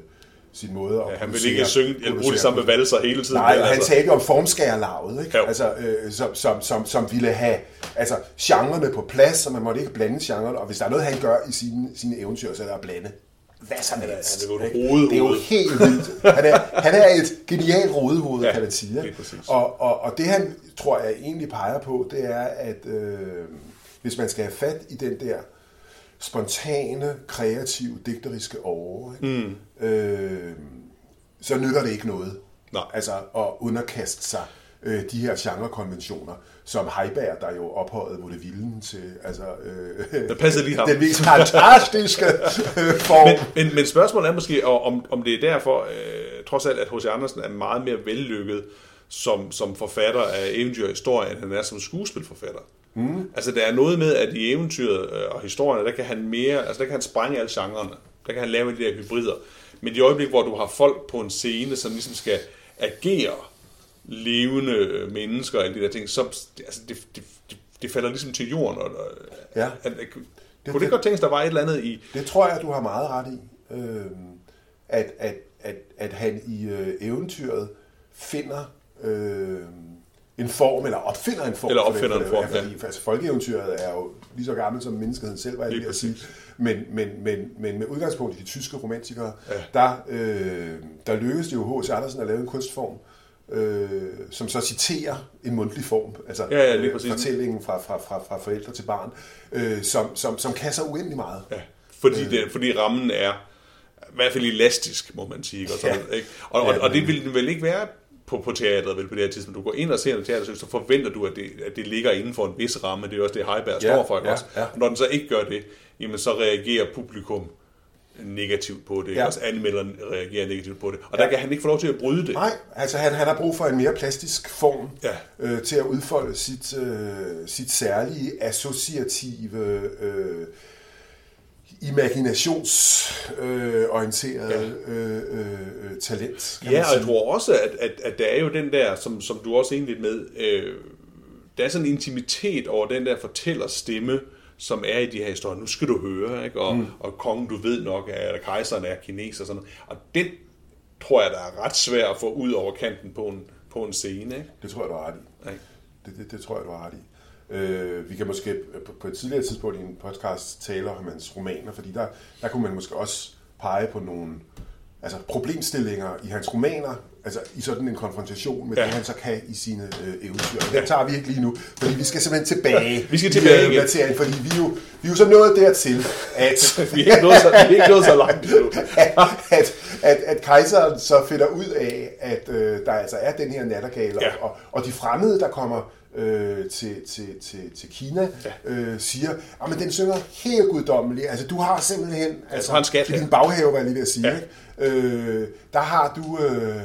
[SPEAKER 1] sin måde at
[SPEAKER 2] Ja, han vil
[SPEAKER 1] producere-
[SPEAKER 2] ikke synge, eller bruge
[SPEAKER 1] producere
[SPEAKER 2] samme valser hele tiden.
[SPEAKER 1] Nej,
[SPEAKER 2] men
[SPEAKER 1] han
[SPEAKER 2] altså-
[SPEAKER 1] talte om formskærerlaget, ikke?
[SPEAKER 2] Jo.
[SPEAKER 1] Altså, øh, som, som, som, som ville have altså, genrerne på plads, så man måtte ikke blande genrerne, og hvis der er noget, han gør i sine, sine eventyr, så er det at blande hvad som helst.
[SPEAKER 2] han er jo et
[SPEAKER 1] ikke?
[SPEAKER 2] rodehoved.
[SPEAKER 1] Det er jo helt vildt. Han er, han er et genialt rodehoved,
[SPEAKER 2] Ja,
[SPEAKER 1] ja, kan man sige. Og, og, og det han, tror jeg, egentlig peger på, det er, at øh, hvis man skal have fat i den der spontane, kreative, digteriske åre, ikke? Mm. Øh, så nytter det ikke noget.
[SPEAKER 2] Nej.
[SPEAKER 1] Altså at underkaste sig øh, de her genrekonventioner, som Heiberg, der jo ophøjede Vaudeville til altså, øh,
[SPEAKER 2] Der passede lige ham.
[SPEAKER 1] den mest fantastiske øh, form.
[SPEAKER 2] Men, men, men spørgsmålet er måske, om, om det er derfor, øh, trods alt, at H.C. Andersen er meget mere vellykket som, som forfatter af eventyr og historie, end han er som skuespilforfatter. Mm. Altså, der er noget med, at i eventyret øh, og historierne, der kan han mere, altså der kan han sprænge alle genrerne. Der kan han lave de der hybrider. Men i øjeblik, hvor du har folk på en scene, som ligesom skal agere levende øh, mennesker og alle de der ting, så altså, det, det, det, det falder ligesom til jorden. Og, og,
[SPEAKER 1] Ja.
[SPEAKER 2] at, at, kunne det,
[SPEAKER 1] det-
[SPEAKER 2] det godt tænkes, der var et eller andet i...
[SPEAKER 1] Det tror jeg, du har meget ret i. Øh, at, at, at, at han i øh, eventyret finder øh, en form, eller opfinder en form.
[SPEAKER 2] Eller
[SPEAKER 1] for det,
[SPEAKER 2] opfinder
[SPEAKER 1] for
[SPEAKER 2] en
[SPEAKER 1] det,
[SPEAKER 2] form,
[SPEAKER 1] ja. Fordi, altså, folkeeventyret er jo lige så gammelt som menneskeheden selv, var jeg
[SPEAKER 2] Lige
[SPEAKER 1] at sige. Men, men, men, men med udgangspunkt i de tyske romantikere,
[SPEAKER 2] Ja.
[SPEAKER 1] der, øh, der lykkedes det jo H.C. Andersen at lave en kunstform, øh, som så citerer en mundtlig form, altså
[SPEAKER 2] Ja, ja, lige
[SPEAKER 1] øh,
[SPEAKER 2] præcis.
[SPEAKER 1] fortællingen fra, fra, fra, fra forældre til barn, øh, som, som, som kan så uendelig meget.
[SPEAKER 2] Ja, fordi, det, fordi rammen er i hvert fald elastisk, må man sige. Ikke? Og, sådan,
[SPEAKER 1] Ja.
[SPEAKER 2] ikke? Og,
[SPEAKER 1] Ja,
[SPEAKER 2] og, og det
[SPEAKER 1] men-
[SPEAKER 2] vil den vel ikke være på, på teatret vel på det her tidspunkt. Du går ind og ser en teaterstykke, så forventer du, at det, at det ligger inden for en vis ramme. Det er jo også det, Heiberg
[SPEAKER 1] Ja,
[SPEAKER 2] står for.
[SPEAKER 1] Ja,
[SPEAKER 2] også?
[SPEAKER 1] ja.
[SPEAKER 2] Og når den så ikke gør det, jamen så reagerer publikum negativt på det.
[SPEAKER 1] Ja.
[SPEAKER 2] Også anmelderen reagerer negativt på det. Og
[SPEAKER 1] Ja.
[SPEAKER 2] der kan han ikke få lov til at bryde det.
[SPEAKER 1] Nej, altså han, han har brug for en mere plastisk form
[SPEAKER 2] Ja.
[SPEAKER 1] øh, til at udfolde sit, øh, sit særlige associative, øh, imaginationsorienterede øh, øh, øh, talent. Kan
[SPEAKER 2] Ja, og jeg tror også, at, at, at der er jo den der, som, som du også er enig lidt med, øh, der er sådan en intimitet over den der fortællerstemme, som er i de her historier. Nu skal du høre, ikke? Og, mm. og kongen, du ved nok, at at kejseren er kineser og sådan noget. Og den tror jeg, der er ret svær at få ud over kanten på en, på en scene, ikke?
[SPEAKER 1] Det tror jeg, du har ret i. Det, det, det tror jeg, du har ret i. Øh, vi kan måske på, på et tidligere tidspunkt i en podcast tale om hans romaner, fordi der, der kunne man måske også pege på nogle altså problemstillinger i hans romaner, altså i sådan en konfrontation med ja. Det, han så kan i sine øh, eventyr. Og det tager vi ikke lige nu, fordi vi skal simpelthen tilbage.
[SPEAKER 2] Vi skal
[SPEAKER 1] i,
[SPEAKER 2] tilbage
[SPEAKER 1] øh,
[SPEAKER 2] igen.
[SPEAKER 1] materien, fordi vi er, jo, vi er jo så nået dertil, at
[SPEAKER 2] Vi er ikke nået så, vi er ikke nået så langt endnu.
[SPEAKER 1] at, at, at kejseren så finder ud af, at øh, der altså er den her nattergale,
[SPEAKER 2] ja.
[SPEAKER 1] og, og de fremmede, der kommer øh, til, til, til, til Kina,
[SPEAKER 2] Ja.
[SPEAKER 1] øh, siger, at den synger helt guddommeligt. Altså, du har simpelthen... Altså,
[SPEAKER 2] har en skat her."
[SPEAKER 1] din baghave, var jeg lige ved at sige.
[SPEAKER 2] Ja.
[SPEAKER 1] Ja. Ikke? Øh, der har du øh,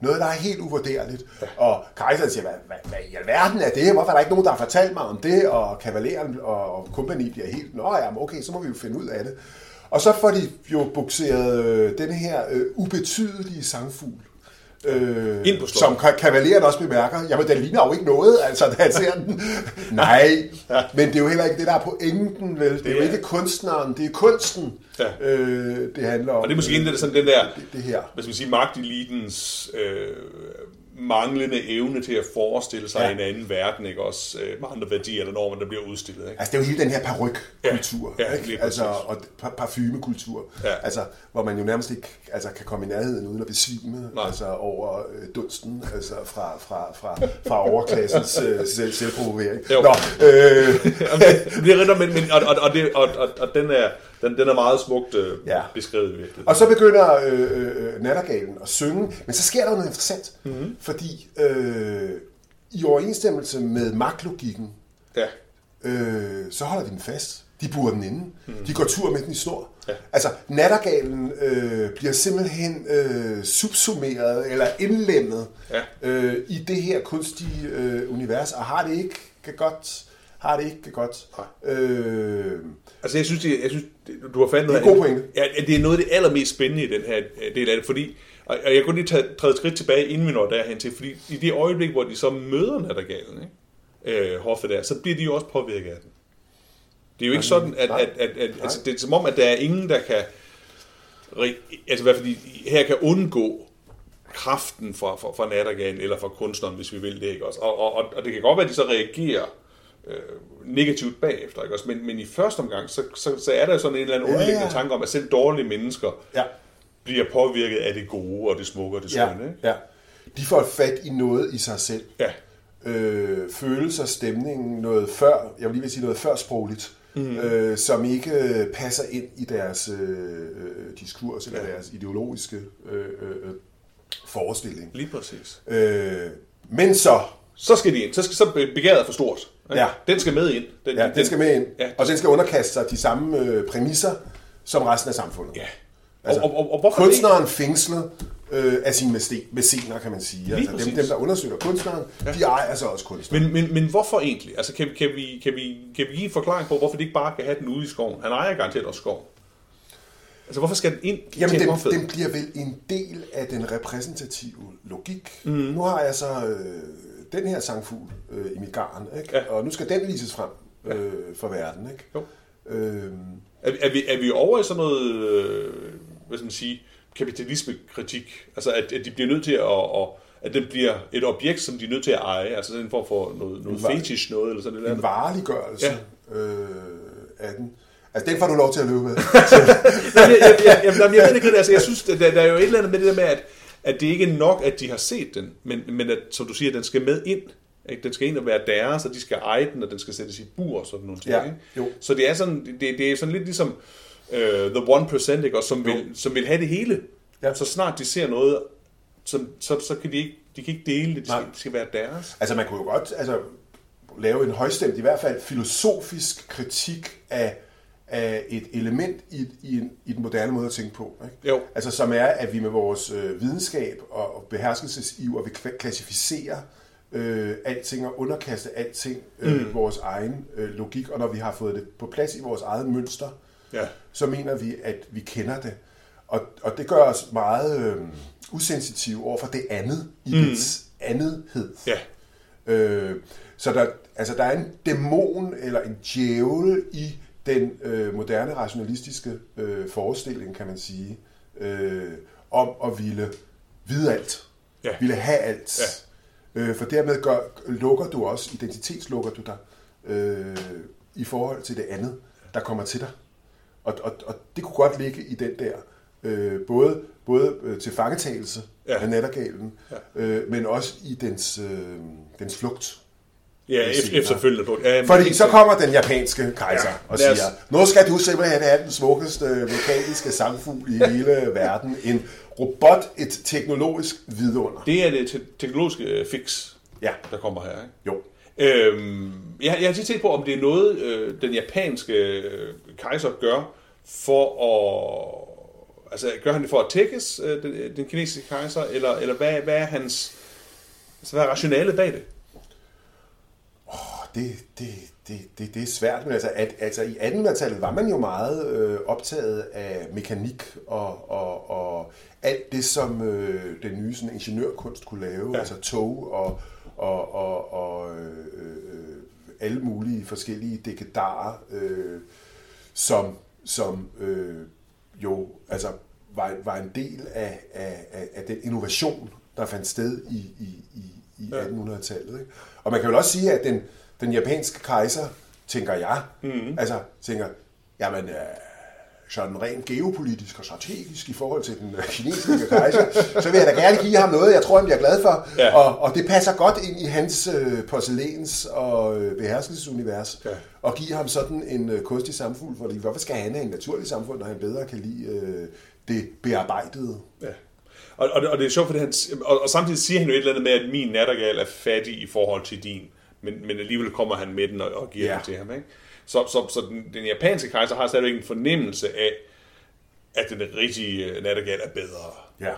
[SPEAKER 1] noget, der er helt uvurderligt. Ja. Og kejseren siger, hvad, hvad, hvad i alverden er det? Hvorfor er der ikke nogen, der har fortalt mig om det? Og kavaleren og, og kompagni bliver helt, nå ja, okay, så må vi jo finde ud af det. Og så får de jo bukseret øh, den her øh, ubetydelige sangfugl Øh,
[SPEAKER 2] Ind på slottet.
[SPEAKER 1] som ka- kavaleren også bemærker. Jamen, den ligner jo ikke noget, altså, da han ser den. Nej, men det er jo heller ikke det, der er pointen, vel? Det er jo
[SPEAKER 2] er-
[SPEAKER 1] ikke kunstneren, det er kunsten,
[SPEAKER 2] Ja.
[SPEAKER 1] øh, det handler om.
[SPEAKER 2] Og det er måske egentlig sådan den der,
[SPEAKER 1] det, det her.
[SPEAKER 2] hvad skal man sige, magtelitens øh, manglende evne til at forestille sig
[SPEAKER 1] Ja.
[SPEAKER 2] en anden verden, ikke også øh, med andre værdier eller normer, der bliver udstillet. Ikke?
[SPEAKER 1] Altså, det er jo hele den her perukkultur,
[SPEAKER 2] Ja, ja,
[SPEAKER 1] ikke? Altså, og par- parfumekultur,
[SPEAKER 2] Ja.
[SPEAKER 1] altså, hvor man jo nærmest ikke altså, kan komme i nærheden uden at besvime
[SPEAKER 2] Nej.
[SPEAKER 1] altså, over øh, dunsten altså, fra, fra, fra, fra overklassens øh, selv, selvprovokering.
[SPEAKER 2] Jo.
[SPEAKER 1] Nå, øh,
[SPEAKER 2] Jamen, det, det er rigtigt, men, men, og, og, og, det, og, og, og den, er, den, den er meget smukt øh,
[SPEAKER 1] Ja.
[SPEAKER 2] beskrevet i virkeligheden.
[SPEAKER 1] Og så begynder øh, øh, nattergalen at synge, men så sker der noget interessant,
[SPEAKER 2] Mhm.
[SPEAKER 1] mm-hmm. fordi øh, i overensstemmelse med magtlogikken,
[SPEAKER 2] Ja.
[SPEAKER 1] øh, så holder de den fast. De burer den inde. Mm. De går tur med den i snor.
[SPEAKER 2] Ja.
[SPEAKER 1] Altså, nattergalen øh, bliver simpelthen øh, subsumeret eller indlemmet
[SPEAKER 2] Ja.
[SPEAKER 1] øh, i det her kunstige øh, univers, og har det ikke godt. Har det ikke godt. Øh,
[SPEAKER 2] Altså, jeg synes, det, jeg synes det, du har fandt
[SPEAKER 1] Det er
[SPEAKER 2] noget af-
[SPEAKER 1] pointe.
[SPEAKER 2] Ja, det er noget af det allermest spændende i den her øh, del af det, fordi, og jeg kunne lige tage, træde et skridt tilbage, inden vi når derhen til, fordi i det øjeblik, hvor de så møder nattergalen, ikke? Øh, hoffet der, så bliver de jo også påvirket af den. Det er jo ikke sådan, at,
[SPEAKER 1] nej,
[SPEAKER 2] at, at, at altså, det er som om, at der er ingen, der kan, altså i hvert fald her kan undgå kraften fra, fra, fra nattergalen eller fra kunstneren, hvis vi vil det, ikke også? Og, og, og, og det kan godt være, at de så reagerer øh, negativt bagefter, ikke også? Men, men i første omgang, så, så, så er der sådan en eller anden
[SPEAKER 1] Ja,
[SPEAKER 2] underliggende
[SPEAKER 1] ja.
[SPEAKER 2] tanke om, at selv dårlige mennesker
[SPEAKER 1] ja.
[SPEAKER 2] bliver påvirket af det gode og det smukke og det
[SPEAKER 1] Ja,
[SPEAKER 2] skønne, ikke?
[SPEAKER 1] ja. De får fat i noget i sig selv.
[SPEAKER 2] Ja.
[SPEAKER 1] øh, følelser, stemningen, noget før, jeg vil lige vil sige noget før sprogligt, mm. øh, som ikke øh, passer ind i deres øh, øh, diskurs eller
[SPEAKER 2] Ja.
[SPEAKER 1] deres ideologiske øh, øh, forestilling.
[SPEAKER 2] Lige præcis.
[SPEAKER 1] Øh, men så,
[SPEAKER 2] Så skal de ind. Så skal så begæret for stort. Ikke?
[SPEAKER 1] Ja.
[SPEAKER 2] Den skal med ind. Den,
[SPEAKER 1] ja, den skal med ind,
[SPEAKER 2] Ja.
[SPEAKER 1] og den skal underkaste sig de samme øh, præmisser som resten af samfundet.
[SPEAKER 2] Ja.
[SPEAKER 1] Altså,
[SPEAKER 2] og, og, og, hvorfor
[SPEAKER 1] Kunstneren fængslet øh, af sine mæscener, kan man sige. Altså, dem,
[SPEAKER 2] præcis.
[SPEAKER 1] dem, der undersøger kunstneren, ja. de ejer så også kunstneren.
[SPEAKER 2] Men, men, men hvorfor egentlig? Altså, kan, kan, vi, kan, vi, kan vi give en forklaring på, hvorfor de ikke bare kan have den ude i skoven? Han ejer garanteret også skoven. Altså, hvorfor skal den ind
[SPEAKER 1] Jamen,
[SPEAKER 2] til
[SPEAKER 1] den, den bliver vel en del af den repræsentative logik. Mm. Nu har jeg så øh, den her sangfugl øh, i mit garn, ikke?
[SPEAKER 2] Ja.
[SPEAKER 1] og nu skal den vises frem øh, for verden. Ikke?
[SPEAKER 2] Jo.
[SPEAKER 1] Øh,
[SPEAKER 2] Er, er, vi, er vi over i sådan noget, øh, hvad skal man sige, kapitalismekritik? Altså, at, at de bliver nødt til at, at, at den bliver et objekt, som de er nødt til at eje, altså sådan en form for noget, noget
[SPEAKER 1] var-
[SPEAKER 2] fetish noget, eller sådan noget.
[SPEAKER 1] en vareliggørelse
[SPEAKER 2] Ja.
[SPEAKER 1] øh, af den. Altså, den får du lov til at løbe med.
[SPEAKER 2] Jamen, jeg, jeg, jeg, jeg, jeg, jeg ved ikke, altså, jeg synes, der, der er jo et eller andet med det der med, at, at det ikke er nok, at de har set den, men, men at, som du siger, den skal med ind. Ikke? Den skal ind og være deres, og de skal eje den, og den skal sættes i bur og sådan nogle ting.
[SPEAKER 1] Ja,
[SPEAKER 2] ikke?
[SPEAKER 1] jo.
[SPEAKER 2] Så det er sådan, det, det er sådan lidt ligesom uh, The One Percent, ikke? Og som, vil, som vil have det hele.
[SPEAKER 1] Ja.
[SPEAKER 2] Så snart de ser noget, så, så, så kan de ikke, de kan ikke dele det, de
[SPEAKER 1] Nej.
[SPEAKER 2] skal, det skal være deres.
[SPEAKER 1] Altså man kunne jo godt altså, lave en højstemt, i hvert fald filosofisk kritik af, af et element i, i, en, i den moderne måde at tænke på. Ikke?
[SPEAKER 2] Jo.
[SPEAKER 1] Altså som er, at vi med vores øh, videnskab og, og beherskelsesiver vil klassificere øh, alting og underkaste alting øh, mm. vores egen øh, logik, og når vi har fået det på plads i vores eget mønster,
[SPEAKER 2] Ja.
[SPEAKER 1] så mener vi, at vi kender det. Og, og det gør os meget øh, usensitive over for det andet i mm. dets andethed.
[SPEAKER 2] Ja.
[SPEAKER 1] Øh, så der, altså, der er en dæmon eller en djævel i den øh, moderne rationalistiske øh, forestilling, kan man sige, øh, om at ville vide alt.
[SPEAKER 2] Ja.
[SPEAKER 1] Ville have alt. Ja. Øh, for dermed gør, lukker du også, identitetslukker du dig øh, i forhold til det andet, der kommer til dig. Og, og, og det kunne godt ligge i den der, øh, både, både øh, til fangetagelse
[SPEAKER 2] Ja.
[SPEAKER 1] af nattergalen,
[SPEAKER 2] ja.
[SPEAKER 1] øh, men også i dens, øh, dens flugt.
[SPEAKER 2] Ja, efterfølgende på. Ja,
[SPEAKER 1] Fordi så kommer den japanske kejser
[SPEAKER 2] Ja,
[SPEAKER 1] og
[SPEAKER 2] os-
[SPEAKER 1] siger, nu skal du simpelthen have den smukkeste vulkaniske sangfugl i hele verden. En robot, et teknologisk vidunder.
[SPEAKER 2] Det er det te- teknologiske øh, fix,
[SPEAKER 1] Ja,
[SPEAKER 2] der kommer her. Ikke?
[SPEAKER 1] jo.
[SPEAKER 2] Øhm, jeg, jeg har tit set på, om det er noget, øh, den japanske øh, kejser gør for at... Altså, gør han det for at tækkes, øh, den, den kinesiske kejser, eller, eller hvad, hvad er hans... Altså, hvad er rationalet bag det?
[SPEAKER 1] Det, det, det, det, det er svært, men altså, at, altså i 1800-tallet var man jo meget øh, optaget af mekanik og, og, og alt det, som øh, den nye sådan, ingeniørkunst kunne lave, ja. altså tog og, og, og, og øh, øh, alle mulige forskellige dekedarer, øh, som, som øh, jo altså, var, var en del af, af, af, af den innovation, der fandt sted i, i, i, i ja. 1800-tallet. Ikke? Og man kan jo også sige, at den, den japanske kejser, tænker jeg, mm-hmm. altså tænker, jamen, øh, sådan rent geopolitisk og strategisk i forhold til den øh, kinesiske kejser, så vil jeg da gerne give ham noget, jeg tror, han bliver glad for. Ja. Og, og det passer godt ind i hans øh, porcelæns- og øh, beherskelsesunivers. Ja. Og give ham sådan en øh, kunstig samfund, fordi hvorfor skal han have en naturlig samfund, når han bedre kan lide øh, det bearbejdede? Ja.
[SPEAKER 2] Og, og, og det er sjovt, fordi han, og, og samtidig siger han jo et eller andet med, at min nattergal er fattig i forhold til din men, men alligevel kommer han med den og, og giver ja. den til ham. Ikke? Så, så, så den, den japanske kejser har stadigvæk en fornemmelse af, at den rigtige øh, nattergal er bedre. Ja.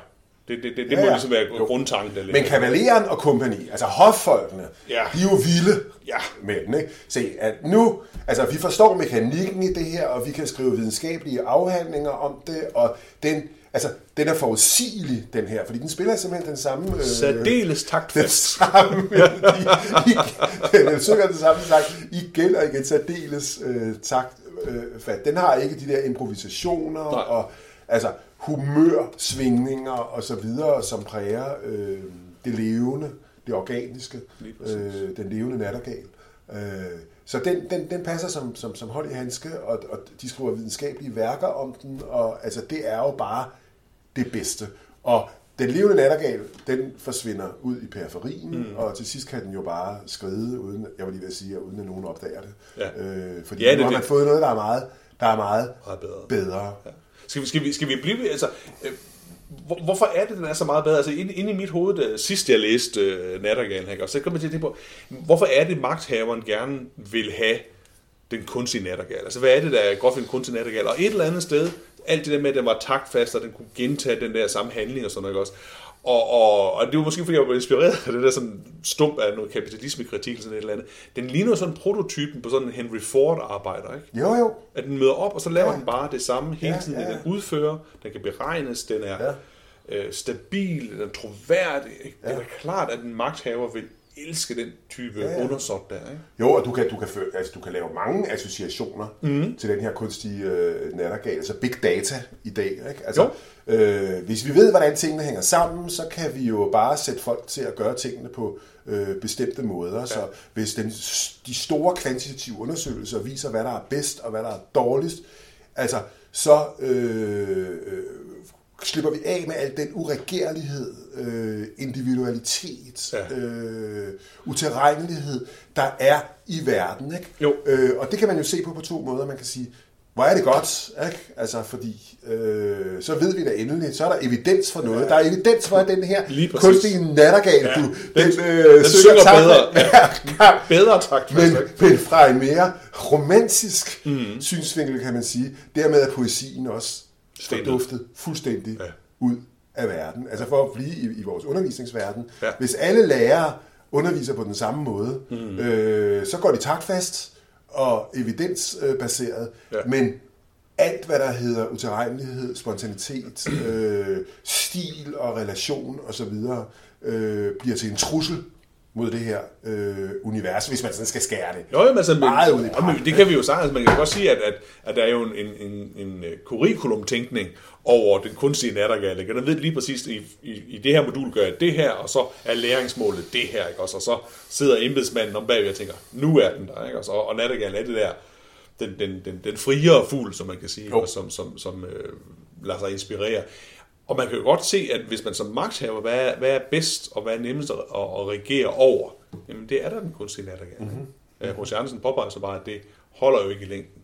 [SPEAKER 2] Det, det, det, det ja, må ja. ligesom være grundtanken.
[SPEAKER 1] Men kavaleren og kompagni, altså hoffolkene, ja. de er jo vilde ja. med den. Ikke? Se, at nu, altså vi forstår mekanikken i det her, og vi kan skrive videnskabelige afhandlinger om det, og den Altså, den er forudsigelig, den her, fordi den spiller simpelthen den samme...
[SPEAKER 2] Øh, Særdeles taktfast.
[SPEAKER 1] Den samme, i, i, den synger den samme sang igen og igen, særdeles øh, taktfast. Øh, den har ikke de der improvisationer Nej. og altså humørsvingninger og så videre, som præger øh, det levende, det organiske, øh, den levende nattergal. Øh, så den, den, den passer som, som, som hold i handske, og, og de skriver videnskabelige værker om den, og altså, det er jo bare det bedste. Og den levende nattergal, den forsvinder ud i periferien, mm. og til sidst kan den jo bare skride, uden, jeg vil lige sige, uden at nogen opdager det. Ja. Øh, fordi ja, det, nu har man det. fået noget, der er meget, der er meget, meget bedre. bedre. Ja.
[SPEAKER 2] Skal, vi, skal, vi, skal vi blive... Altså, øh, hvor, hvorfor er det, den er så meget bedre? Altså, inde, inde i mit hoved, da, sidst jeg læste øh, Nattergalen, så kom jeg til at tænke på, hvorfor er det, magthaveren gerne vil have den kunstige nattergal? Altså, hvad er det, der er godt for en kunstig nattergal? Og et eller andet sted, alt det der med, at den var taktfast, og den kunne gentage den der samme handling og sådan noget også. Og, og, og det var måske, fordi jeg var inspireret af det der sådan stump af noget kapitalismekritik eller sådan et eller andet. Den ligner sådan prototypen på sådan en Henry Ford-arbejder, ikke?
[SPEAKER 1] Jo, jo.
[SPEAKER 2] At den møder op, og så laver ja. den bare det samme hele tiden. Ja, ja. Den udfører, den kan beregnes, den er ja. øh, stabil, den er troværdig. Ikke? Ja. Det er klart, at en magthaver vil elske den type ja, ja. undersåt der. Ikke?
[SPEAKER 1] Jo, og du kan, du, kan, altså, du kan lave mange associationer mm. til den her kunstige øh, nattergal, altså big data i dag. Ikke? Altså, øh, hvis vi ved, hvordan tingene hænger sammen, så kan vi jo bare sætte folk til at gøre tingene på øh, bestemte måder. Ja. Så hvis den, de store kvantitative undersøgelser viser, hvad der er bedst og hvad der er dårligst, altså, så øh, øh slipper vi af med al den uregerlighed, øh, individualitet, ja. øh, uterrenlighed, der er i verden. Ikke? Jo. Øh, og det kan man jo se på på to måder. Man kan sige, hvor er det godt, ikke? Altså, fordi øh, så ved vi da endelig, så er der evidens for noget. Ja. Der er evidens for, at den her kunstige nattergal, ja. du, den,
[SPEAKER 2] den, øh, den synger takt, bedre. Ja. Bedre takt,
[SPEAKER 1] men, men fra en mere romantisk mm. synsvinkel, kan man sige. Dermed er poesien også forduftet fuldstændig ja. ud af verden. Altså for at blive i, i vores undervisningsverden. Ja. Hvis alle lærere underviser på den samme måde, mm. øh, så går de taktfast og evidensbaseret, ja. men alt, hvad der hedder utilregnelighed, spontanitet, øh, stil og relation osv., øh, bliver til en trussel mod det her øh, univers, hvis man sådan skal skære det
[SPEAKER 2] jo, men altså, meget ud i parken. Det kan vi jo sagtens. Man kan godt sige, at, at, at der er jo en, en, en, øh, curriculum-tænkning over den kunstige nattergale. Den ved lige præcis, i, i, i det her modul gør jeg det her, og så er læringsmålet det her. Ikke? Og så, så sidder embedsmanden om bagved og tænker, nu er den der. Ikke? Og, så, og nattergale er det der, den, den, den, den friere fugl, som man kan sige, og som, som, som øh, lader sig inspirere. Og man kan jo godt se, at hvis man som magthaver, hvad er, hvad er bedst og hvad er nemmest at, at regere over, jamen det er der den kunstige nattergale. Mm-hmm. H.C. Andersen påpeger så bare, at det holder jo ikke i længden.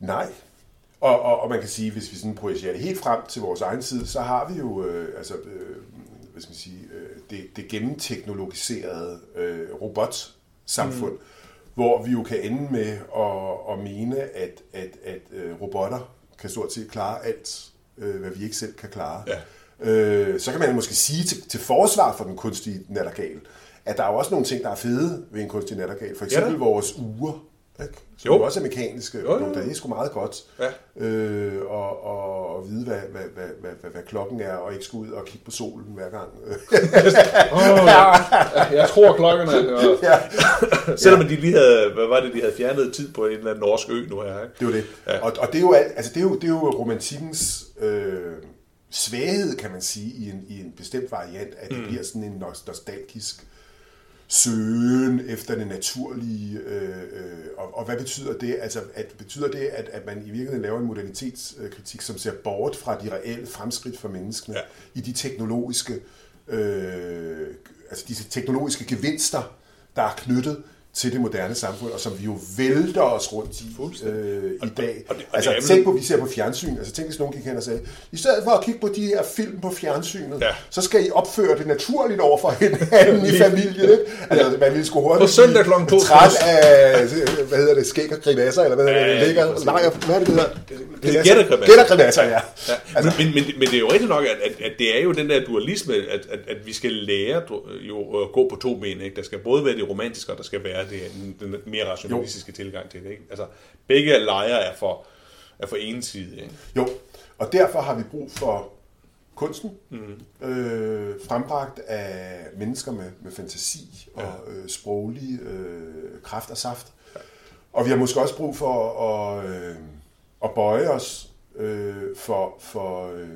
[SPEAKER 1] Nej. Og, og, og man kan sige, hvis vi sådan projicerer det helt frem til vores egen tid, så har vi jo øh, altså, øh, hvad skal man sige, øh, det, det gennemteknologiserede øh, robotsamfund, mm. hvor vi jo kan ende med at, at mene, at, at, at øh, robotter kan stort set klare alt øh, hvad vi ikke selv kan klare. Ja. Øh, så kan man måske sige til, til forsvar for den kunstige nattergal, at der er jo også nogle ting, der er fede ved en kunstig nattergal. For eksempel
[SPEAKER 2] Ja.
[SPEAKER 1] vores uger, ikke? som
[SPEAKER 2] Jo.
[SPEAKER 1] jo. også er mekaniske.
[SPEAKER 2] Jo, jo.
[SPEAKER 1] Det er sgu meget godt.
[SPEAKER 2] Ja.
[SPEAKER 1] Øh, og, og, og vide, hvad, hvad, hvad, hvad, hvad, hvad klokken er, og ikke skulle ud og kigge på solen hver gang.
[SPEAKER 2] Oh, ja. Jeg tror klokken er...
[SPEAKER 1] ja,
[SPEAKER 2] Selvom de lige havde, hvad var det, de havde fjernet tid på en eller anden norsk ø nu her, ikke?
[SPEAKER 1] det var det.
[SPEAKER 2] Ja.
[SPEAKER 1] Ja. Og, og det, er jo, alt- altså, det, er jo, det er jo romantikkens øh, svaghed, kan man sige, i en, i en bestemt variant, at det mm. bliver sådan en nos- nostalgisk søgen efter det naturlige. Øh, øh, og, og hvad betyder det? Altså, at, betyder det, at, at man i virkeligheden laver en modernitetskritik, som ser bort fra de reelle fremskridt for menneskene
[SPEAKER 2] Ja.
[SPEAKER 1] i de teknologiske, øh, altså disse teknologiske gevinster, der er knyttet til det moderne samfund, og som vi jo vælter os rundt i øh, i dag.
[SPEAKER 2] og det- og
[SPEAKER 1] altså,
[SPEAKER 2] det
[SPEAKER 1] tænk på, at vi ser på fjernsyn. Altså, tænk, hvis nogen gik hen og sagde, i stedet for at kigge på de her film på fjernsynet,
[SPEAKER 2] Ja.
[SPEAKER 1] så skal I opføre det naturligt over for hinanden i familien. Ikke? Altså, man ville sgu hurtigt
[SPEAKER 2] På søndag klokken to
[SPEAKER 1] Træt af, hvad hedder det, skæg og grinasser, eller hvad hedder
[SPEAKER 2] Ja,
[SPEAKER 1] det,
[SPEAKER 2] ja,
[SPEAKER 1] ligger, lejer, hvad er det, det hedder?
[SPEAKER 2] Det er gættergrimasser.
[SPEAKER 1] Gættergrimasser, ja.
[SPEAKER 2] Ja, altså, men, men, men det er jo rigtigt nok, at, at, at det er jo den der dualisme, at, at, at vi skal lære jo at gå på to ben. Ikke? Der skal både være det romantiske, og der skal være det, den, mere rationalistiske tilgang til det. Ikke? Altså, begge lejre er for, er for ensidige. Ikke?
[SPEAKER 1] Jo, og derfor har vi brug for kunsten, mm. øh, frembragt af mennesker med, med fantasi og øh, sproglig øh, kraft og saft. Og vi har måske også brug for at, øh, at bøje os øh, for, for øh,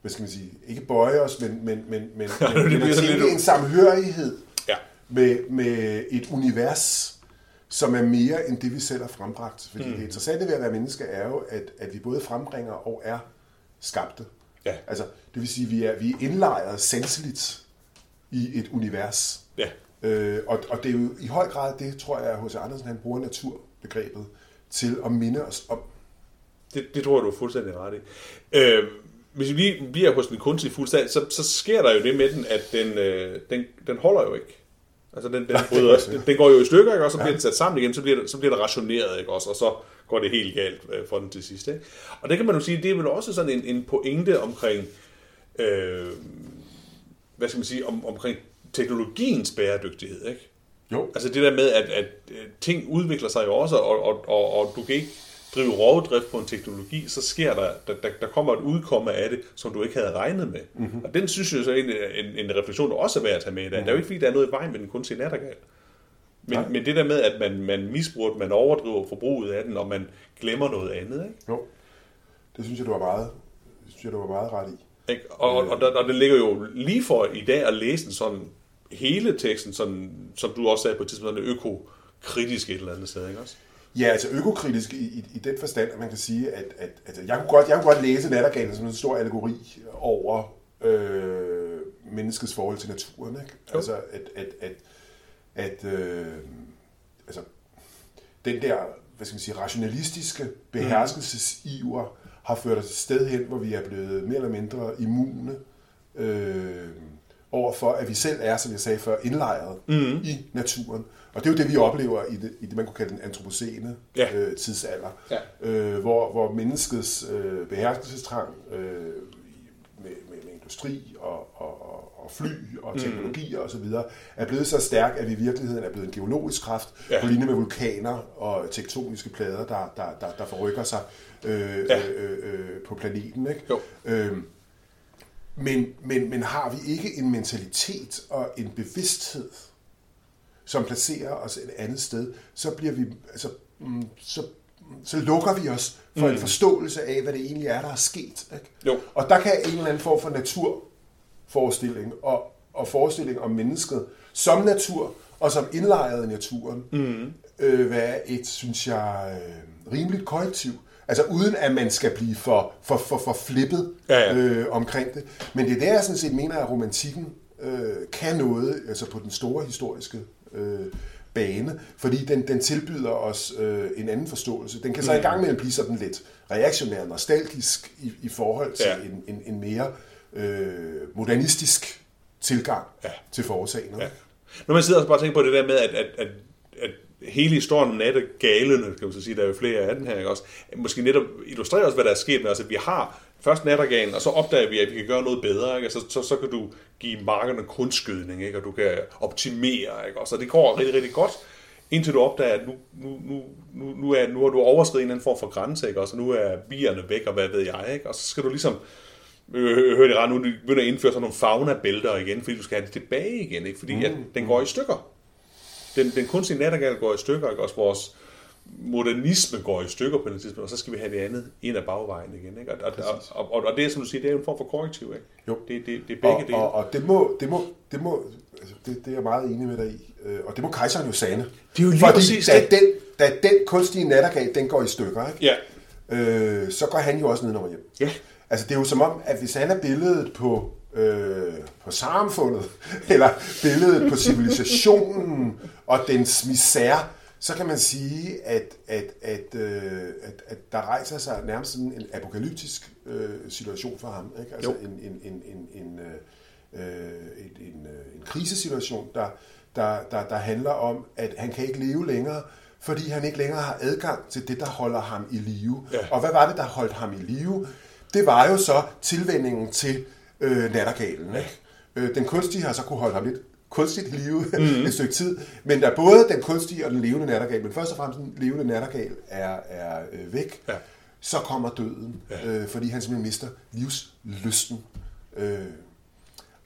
[SPEAKER 1] hvad skal man sige, ikke bøje os, men, men, men, men,
[SPEAKER 2] det
[SPEAKER 1] men, men at tænke
[SPEAKER 2] lidt-
[SPEAKER 1] en samhørighed
[SPEAKER 2] Ja.
[SPEAKER 1] Med, med et univers, som er mere end det, vi selv har frembragt. Fordi mm. det interessante ved at være menneske er jo, at, at vi både frembringer og er skabte.
[SPEAKER 2] Ja.
[SPEAKER 1] Altså, det vil sige, at vi er, vi er indlejret sanseligt i et univers.
[SPEAKER 2] Ja.
[SPEAKER 1] Øh, og, og det er jo i høj grad det, tror jeg, at H.C. Andersen han bruger naturbegrebet til at minde os om.
[SPEAKER 2] Det, det tror jeg, du er fuldstændig ret i. Øh, hvis vi lige bliver hos den kunstige fuldstændig, så, så sker der jo det med den, at den, øh, den, den holder jo ikke. Altså, den, den, bryder, den, den går jo i stykker, ikke? og så bliver den sat sammen igen, så bliver, det, så bliver det rationeret, ikke? Også, og så går det helt galt øh, for den til sidst. Ikke? Og det kan man jo sige, det er vel også sådan en, en pointe omkring, øh, hvad skal man sige, om, omkring teknologiens bæredygtighed, ikke?
[SPEAKER 1] Jo.
[SPEAKER 2] Altså det der med, at, at øh, ting udvikler sig jo også, og, og, og, og du kan ikke drive rovdrift på en teknologi, så sker der, der, der, der kommer et udkomme af det, som du ikke havde regnet med. Mm-hmm. Og den synes jeg så er en, en, en refleksion, der også er værd at tage med i dag. Mm-hmm. Der er jo ikke fordi, der er noget i vejen med den kunstige nattergal. Men,
[SPEAKER 1] Nej.
[SPEAKER 2] men det der med, at man, man misbruger den, man overdriver forbruget af den, og man glemmer noget andet, ikke?
[SPEAKER 1] Jo. Det synes jeg, du var meget, det synes jeg, du var meget ret i.
[SPEAKER 2] Ikke? Og, og, og, der, og det ligger jo lige for i dag at læse den sådan, hele teksten, sådan, som du også sagde på et tidspunkt, økokritisk et eller andet sted, ikke også?
[SPEAKER 1] Ja, altså økokritisk i, i, i den forstand, at man kan sige, at, at, at jeg, kunne godt, jeg kunne godt læse Nattergalen som en stor allegori over øh, menneskets forhold til naturen. Ikke? Altså, at, at, at, at øh, altså, den der hvad skal man sige, rationalistiske beherskelsesiver har ført os et sted hen, hvor vi er blevet mere eller mindre immune øh, over for, at vi selv er, som jeg sagde før, indlejret mm. i naturen. Og det er jo det, vi oplever i det, i det man kunne kalde den antropocene
[SPEAKER 2] Ja.
[SPEAKER 1] øh, tidsalder,
[SPEAKER 2] Ja.
[SPEAKER 1] øh, hvor, hvor menneskets øh, beherskelsestrang øh, med, med, med industri og, og, og- og fly og teknologier osv. er blevet så stærk, at vi i virkeligheden er blevet en geologisk kraft,
[SPEAKER 2] Ja.
[SPEAKER 1] på linje med vulkaner og tektoniske plader, der, der, der, der forrykker sig øh,
[SPEAKER 2] Ja.
[SPEAKER 1] ja. øh, øh, på planeten. Ikke?
[SPEAKER 2] Jo.
[SPEAKER 1] Øhm, men, men, men har vi ikke en mentalitet og en bevidsthed, som placerer os et andet sted, så bliver vi, altså, mm, så, så lukker vi os for mm. en forståelse af, hvad det egentlig er, der er sket. Ikke?
[SPEAKER 2] Jo.
[SPEAKER 1] Og der kan en eller anden form for naturforestilling og, og forestilling om mennesket som natur og som indlejret i naturen mm. øh, være et, synes jeg, øh, rimeligt korrektiv. Altså uden at man skal blive for, for, for, for flippet
[SPEAKER 2] Ja, ja.
[SPEAKER 1] Øh, omkring det. Men det er der, jeg sådan set mener, at romantikken øh, kan noget, altså på den store historiske øh, bane, fordi den, den tilbyder os øh, en anden forståelse. Den kan så i gang med at blive sådan lidt reaktionær, nostalgisk i, i forhold til
[SPEAKER 2] Ja.
[SPEAKER 1] en, en, en mere øh, modernistisk tilgang
[SPEAKER 2] Ja.
[SPEAKER 1] til foretagendet.
[SPEAKER 2] Ja. Når man sidder og bare tænker på det der med, at, at, at, at hele historien om nattegalene, kan man så sige, der er jo flere af den her, ikke også, måske netop illustrerer også, hvad der er sket med os, at vi har først nattergalen, og så opdager vi, at vi kan gøre noget bedre, ikke? Så, så, så kan du give markerne kunstskydning, ikke? og du kan optimere, ikke? og så det går rigtig, rigtig godt, indtil du opdager, at nu, nu, nu, nu, nu, er, nu har du overskrevet en anden form for grænse, ikke? og så nu er bierne væk, og hvad ved jeg, ikke? og så skal du ligesom, øh, høre det ret nu, begynder at indføre sådan nogle fauna-bælter igen, fordi du skal have det tilbage igen, ikke? fordi mm. at den går i stykker. Den, den kunstige nattergal går i stykker, ikke? også vores modernisme går i stykker på den tidspunkt, og så skal vi have det andet ind ad bagvejen igen. Ikke? Og, og, og, og, og, det er, som du siger, det er en form for korrektiv. Ikke?
[SPEAKER 1] Jo.
[SPEAKER 2] Det, det, det er begge
[SPEAKER 1] og,
[SPEAKER 2] dele.
[SPEAKER 1] Og, og det må, det må, det må altså det, det er jeg meget enig med dig i, øh, og det må kejseren jo sande.
[SPEAKER 2] Det er jo lige
[SPEAKER 1] Fordi
[SPEAKER 2] præcis
[SPEAKER 1] da
[SPEAKER 2] det.
[SPEAKER 1] den, da den kunstige nattergal, den går i stykker, ikke?
[SPEAKER 2] Ja.
[SPEAKER 1] Øh, så går han jo også nedover hjem.
[SPEAKER 2] Ja.
[SPEAKER 1] Altså det er jo som om, at hvis han er billedet på, øh, på samfundet, eller billedet på civilisationen og dens misære, så kan man sige, at, at, at, øh, at, at der rejser sig nærmest sådan en apokalyptisk øh, situation for ham. Ikke? Altså
[SPEAKER 2] Jo.
[SPEAKER 1] en, en, en, en, en, øh, øh, en, en, øh, en krisesituation, der, der, der, der handler om, at han kan ikke leve længere, fordi han ikke længere har adgang til det, der holder ham i live.
[SPEAKER 2] Ja.
[SPEAKER 1] Og hvad var det, der holdt ham i live? Det var jo så tilvændingen til øh, nattergalen. Ikke? Øh, den kunstige har så kunne holde ham lidt kunstigt i live mm. et stykke tid, men da både den kunstige og den levende nattergal, men først og fremmest den levende nattergal er, er øh, væk,
[SPEAKER 2] Ja.
[SPEAKER 1] så kommer døden,
[SPEAKER 2] Ja.
[SPEAKER 1] øh, fordi han simpelthen mister livslysten. Øh,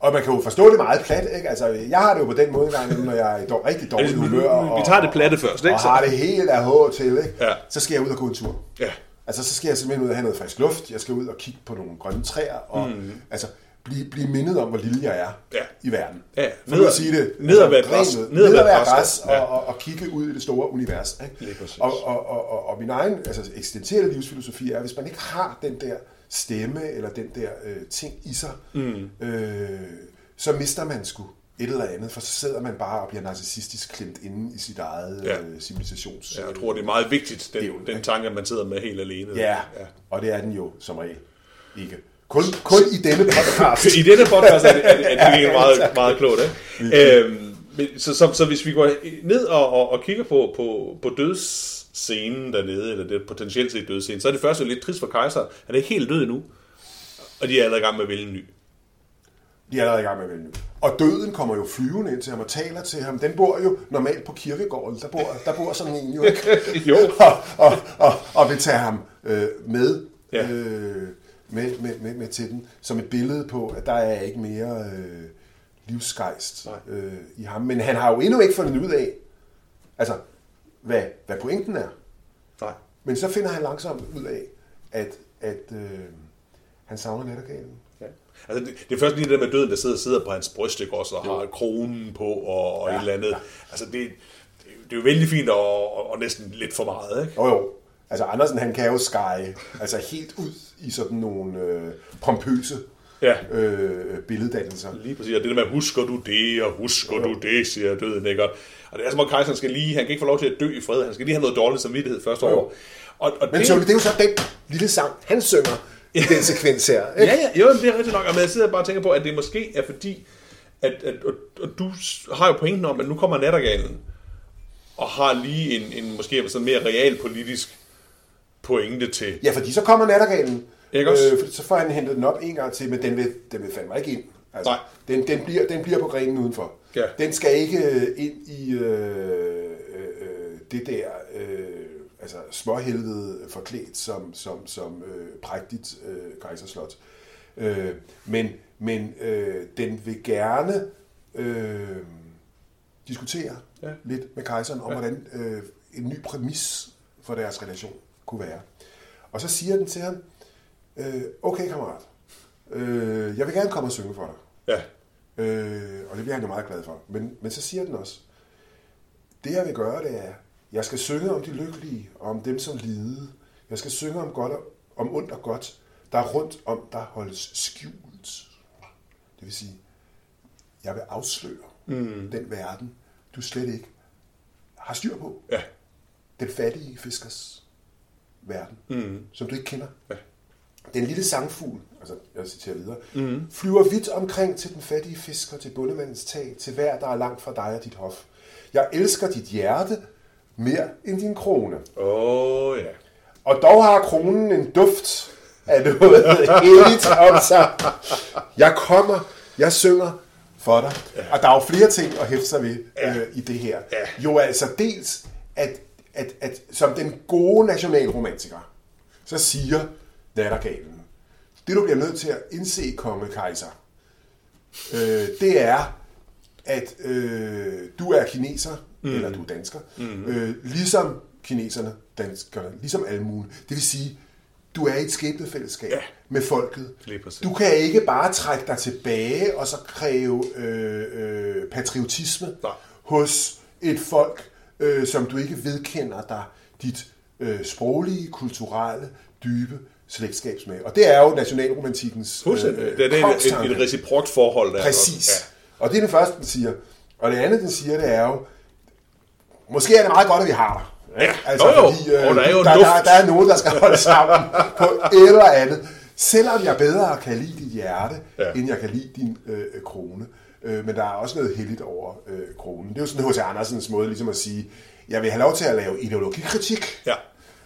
[SPEAKER 1] og man kan jo forstå det meget plat, ikke? Altså, jeg har det jo på den måde engang, når jeg er i dår, rigtig dårligt
[SPEAKER 2] Altså,
[SPEAKER 1] humør, og,
[SPEAKER 2] vi tager det platte først, ikke?
[SPEAKER 1] og har det helt af H til, ikke?
[SPEAKER 2] Ja.
[SPEAKER 1] så skal jeg ud og gå en tur.
[SPEAKER 2] Ja.
[SPEAKER 1] Altså, så skal jeg simpelthen ud og have noget frisk luft. Jeg skal ud og kigge på nogle grønne træer, og mm. altså, blive, blive mindet om, hvor lille jeg er
[SPEAKER 2] Ja.
[SPEAKER 1] i verden.
[SPEAKER 2] Ja, ned-
[SPEAKER 1] at sige det.
[SPEAKER 2] ned at være græs. Ned at være græs,
[SPEAKER 1] og, og, og kigge ud i det store univers. Ikke? Og, og, og, og, og min egen altså, eksistentielle livsfilosofi er, at hvis man ikke har den der stemme, eller den der øh, ting i sig, mm. øh, så mister man sgu et eller andet, for så sidder man bare og bliver narcissistisk klemt inde i sit eget
[SPEAKER 2] Ja.
[SPEAKER 1] øh, civilisations...
[SPEAKER 2] Ja, jeg tror, det er meget vigtigt, den,
[SPEAKER 1] Det jo-
[SPEAKER 2] den tanke, at man sidder med helt alene.
[SPEAKER 1] Ja,
[SPEAKER 2] ja.
[SPEAKER 1] og det er den jo som regel ikke. Kun, kun i denne podcast.
[SPEAKER 2] I denne podcast er det, er det, er det meget, meget klogt. Ikke? Øhm, så, så, så hvis vi går ned og, og, og kigger på, på, på dødsscenen dernede, eller det potentielt set dødsscenen, så er det først jo lidt trist for kejser. Han er ikke helt død endnu, og de er allerede i gang med at vælge en ny.
[SPEAKER 1] De er allerede i gang med at vælge nu. Og døden kommer jo flyvende ind til ham og taler til ham. Den bor jo normalt på kirkegården. Der bor, der bor sådan en jo, ikke?
[SPEAKER 2] Jo.
[SPEAKER 1] og, og, og, og vil tage ham øh, med,
[SPEAKER 2] Ja.
[SPEAKER 1] øh, med, med, med, med til den, som et billede på, at der er ikke mere øh, livsgejst
[SPEAKER 2] Nej.
[SPEAKER 1] øh, i ham. Men han har jo endnu ikke fundet ud af, altså, hvad, hvad pointen er.
[SPEAKER 2] Nej.
[SPEAKER 1] Men så finder han langsomt ud af, at, at øh, han savner nattergalen.
[SPEAKER 2] Ja. Altså, det, det er først lige det der med døden, der sidder, sidder på hans bryst, ikke også, og har kronen på, og, og
[SPEAKER 1] Ja,
[SPEAKER 2] et eller andet.
[SPEAKER 1] ja.
[SPEAKER 2] Altså, det, det, det er jo vældig fint, og, og, og næsten lidt for meget, ikke?
[SPEAKER 1] Jo jo, altså Andersen han kan jo skære altså helt ud i sådan nogle øh, pompøse
[SPEAKER 2] Ja.
[SPEAKER 1] øh, billeddannelser.
[SPEAKER 2] Lige præcis, og det der med, husker du det, og husker du det, siger døden, ikke? Og og det er som om kejseren skal lige, han kan ikke få lov til at dø i fred, han skal lige have noget dårligt samvittighed første
[SPEAKER 1] Jo.
[SPEAKER 2] år. Og, og
[SPEAKER 1] Men det, så, det er jo så den lille sang, han synger i den sekvens her. Ikke?
[SPEAKER 2] Ja, ja, jo, det er rigtigt nok, og jeg sidder bare og tænker på, at det måske er fordi, at, at, at, at du har jo pointen om, at nu kommer nattergalen, og har lige en, en måske sådan mere realpolitisk pointe til.
[SPEAKER 1] Ja, fordi så kommer nattergalen,
[SPEAKER 2] Ikke også?
[SPEAKER 1] øh, så får han hentet den op en gang til, men den vil, den vil fandme ikke ind. Altså,
[SPEAKER 2] Nej.
[SPEAKER 1] Den, den, bliver, den bliver på grenen udenfor.
[SPEAKER 2] Ja.
[SPEAKER 1] Den skal ikke øh, ind i øh, øh, det der øh, altså småhelvede forklædt som, som, som øh, prægtigt øh, kejserslot. Øh, men men øh, den vil gerne øh, diskutere
[SPEAKER 2] ja.
[SPEAKER 1] lidt med kejseren om, ja. hvordan øh, en ny præmis for deres relation kunne være. Og så siger den til ham, øh, okay kammerat, øh, jeg vil gerne komme og synge for dig.
[SPEAKER 2] Ja,
[SPEAKER 1] Øh, og det bliver han jo meget glad for. Men, men så siger den også, det jeg vil gøre, det er, jeg skal synge om de lykkelige, og om dem som lide. Jeg skal synge om, godt og, om ondt og godt, der er rundt om, der holdes skjult. Det vil sige, jeg vil afsløre mm. den verden, du slet ikke har styr på.
[SPEAKER 2] ja,
[SPEAKER 1] Den fattige fiskers verden, mm. som du ikke kender.
[SPEAKER 2] Ja.
[SPEAKER 1] Den lille sangfugl, altså jeg citerer videre, mm. flyver vidt omkring til den fattige fisker, til bundemandens tag, til hver, der er langt fra dig og dit hof. Jeg elsker dit hjerte mere end din krone.
[SPEAKER 2] åh oh, ja.
[SPEAKER 1] Og dog har kronen en duft af noget heldigt om sig. Jeg kommer, jeg synger for dig. Ja. Og der er jo flere ting at hæfte sig ved ja. øh, i det her. Ja. Jo altså dels, at, at, at som den gode nationalromantiker, så siger nattergalen, det du bliver nødt til at indse, konge kejser, øh, det er, at øh, du er kineser, mm. eller du er dansker, mm. øh, ligesom kineserne, danskerne, ligesom almuen. Det vil sige, du er i et skæbnefællesskab ja. med folket. Du kan ikke bare trække dig tilbage og så kræve øh, øh, patriotisme Nej. hos et folk, øh, som du ikke vedkender dig dit øh, sproglige, kulturelle, dybe slægtskab med. Og det er jo nationalromantikkens
[SPEAKER 2] øh, Det er et, et reciprokt forhold. Der
[SPEAKER 1] Præcis. Ja. Og det er det første, den siger. Og det andet, den siger, det er jo, måske er det meget godt, at vi har dig.
[SPEAKER 2] Ja, altså, jo, jo. Fordi, øh,
[SPEAKER 1] og der er jo der, der, der er nogen, der skal holde sammen på et eller andet. Selvom jeg bedre kan lide dit hjerte, ja. end jeg kan lide din øh, krone. Øh, men der er også noget heldigt over øh, kronen. Det er jo sådan H.C. Andersens måde ligesom at sige, jeg vil have lov til at lave ideologikritik, ja.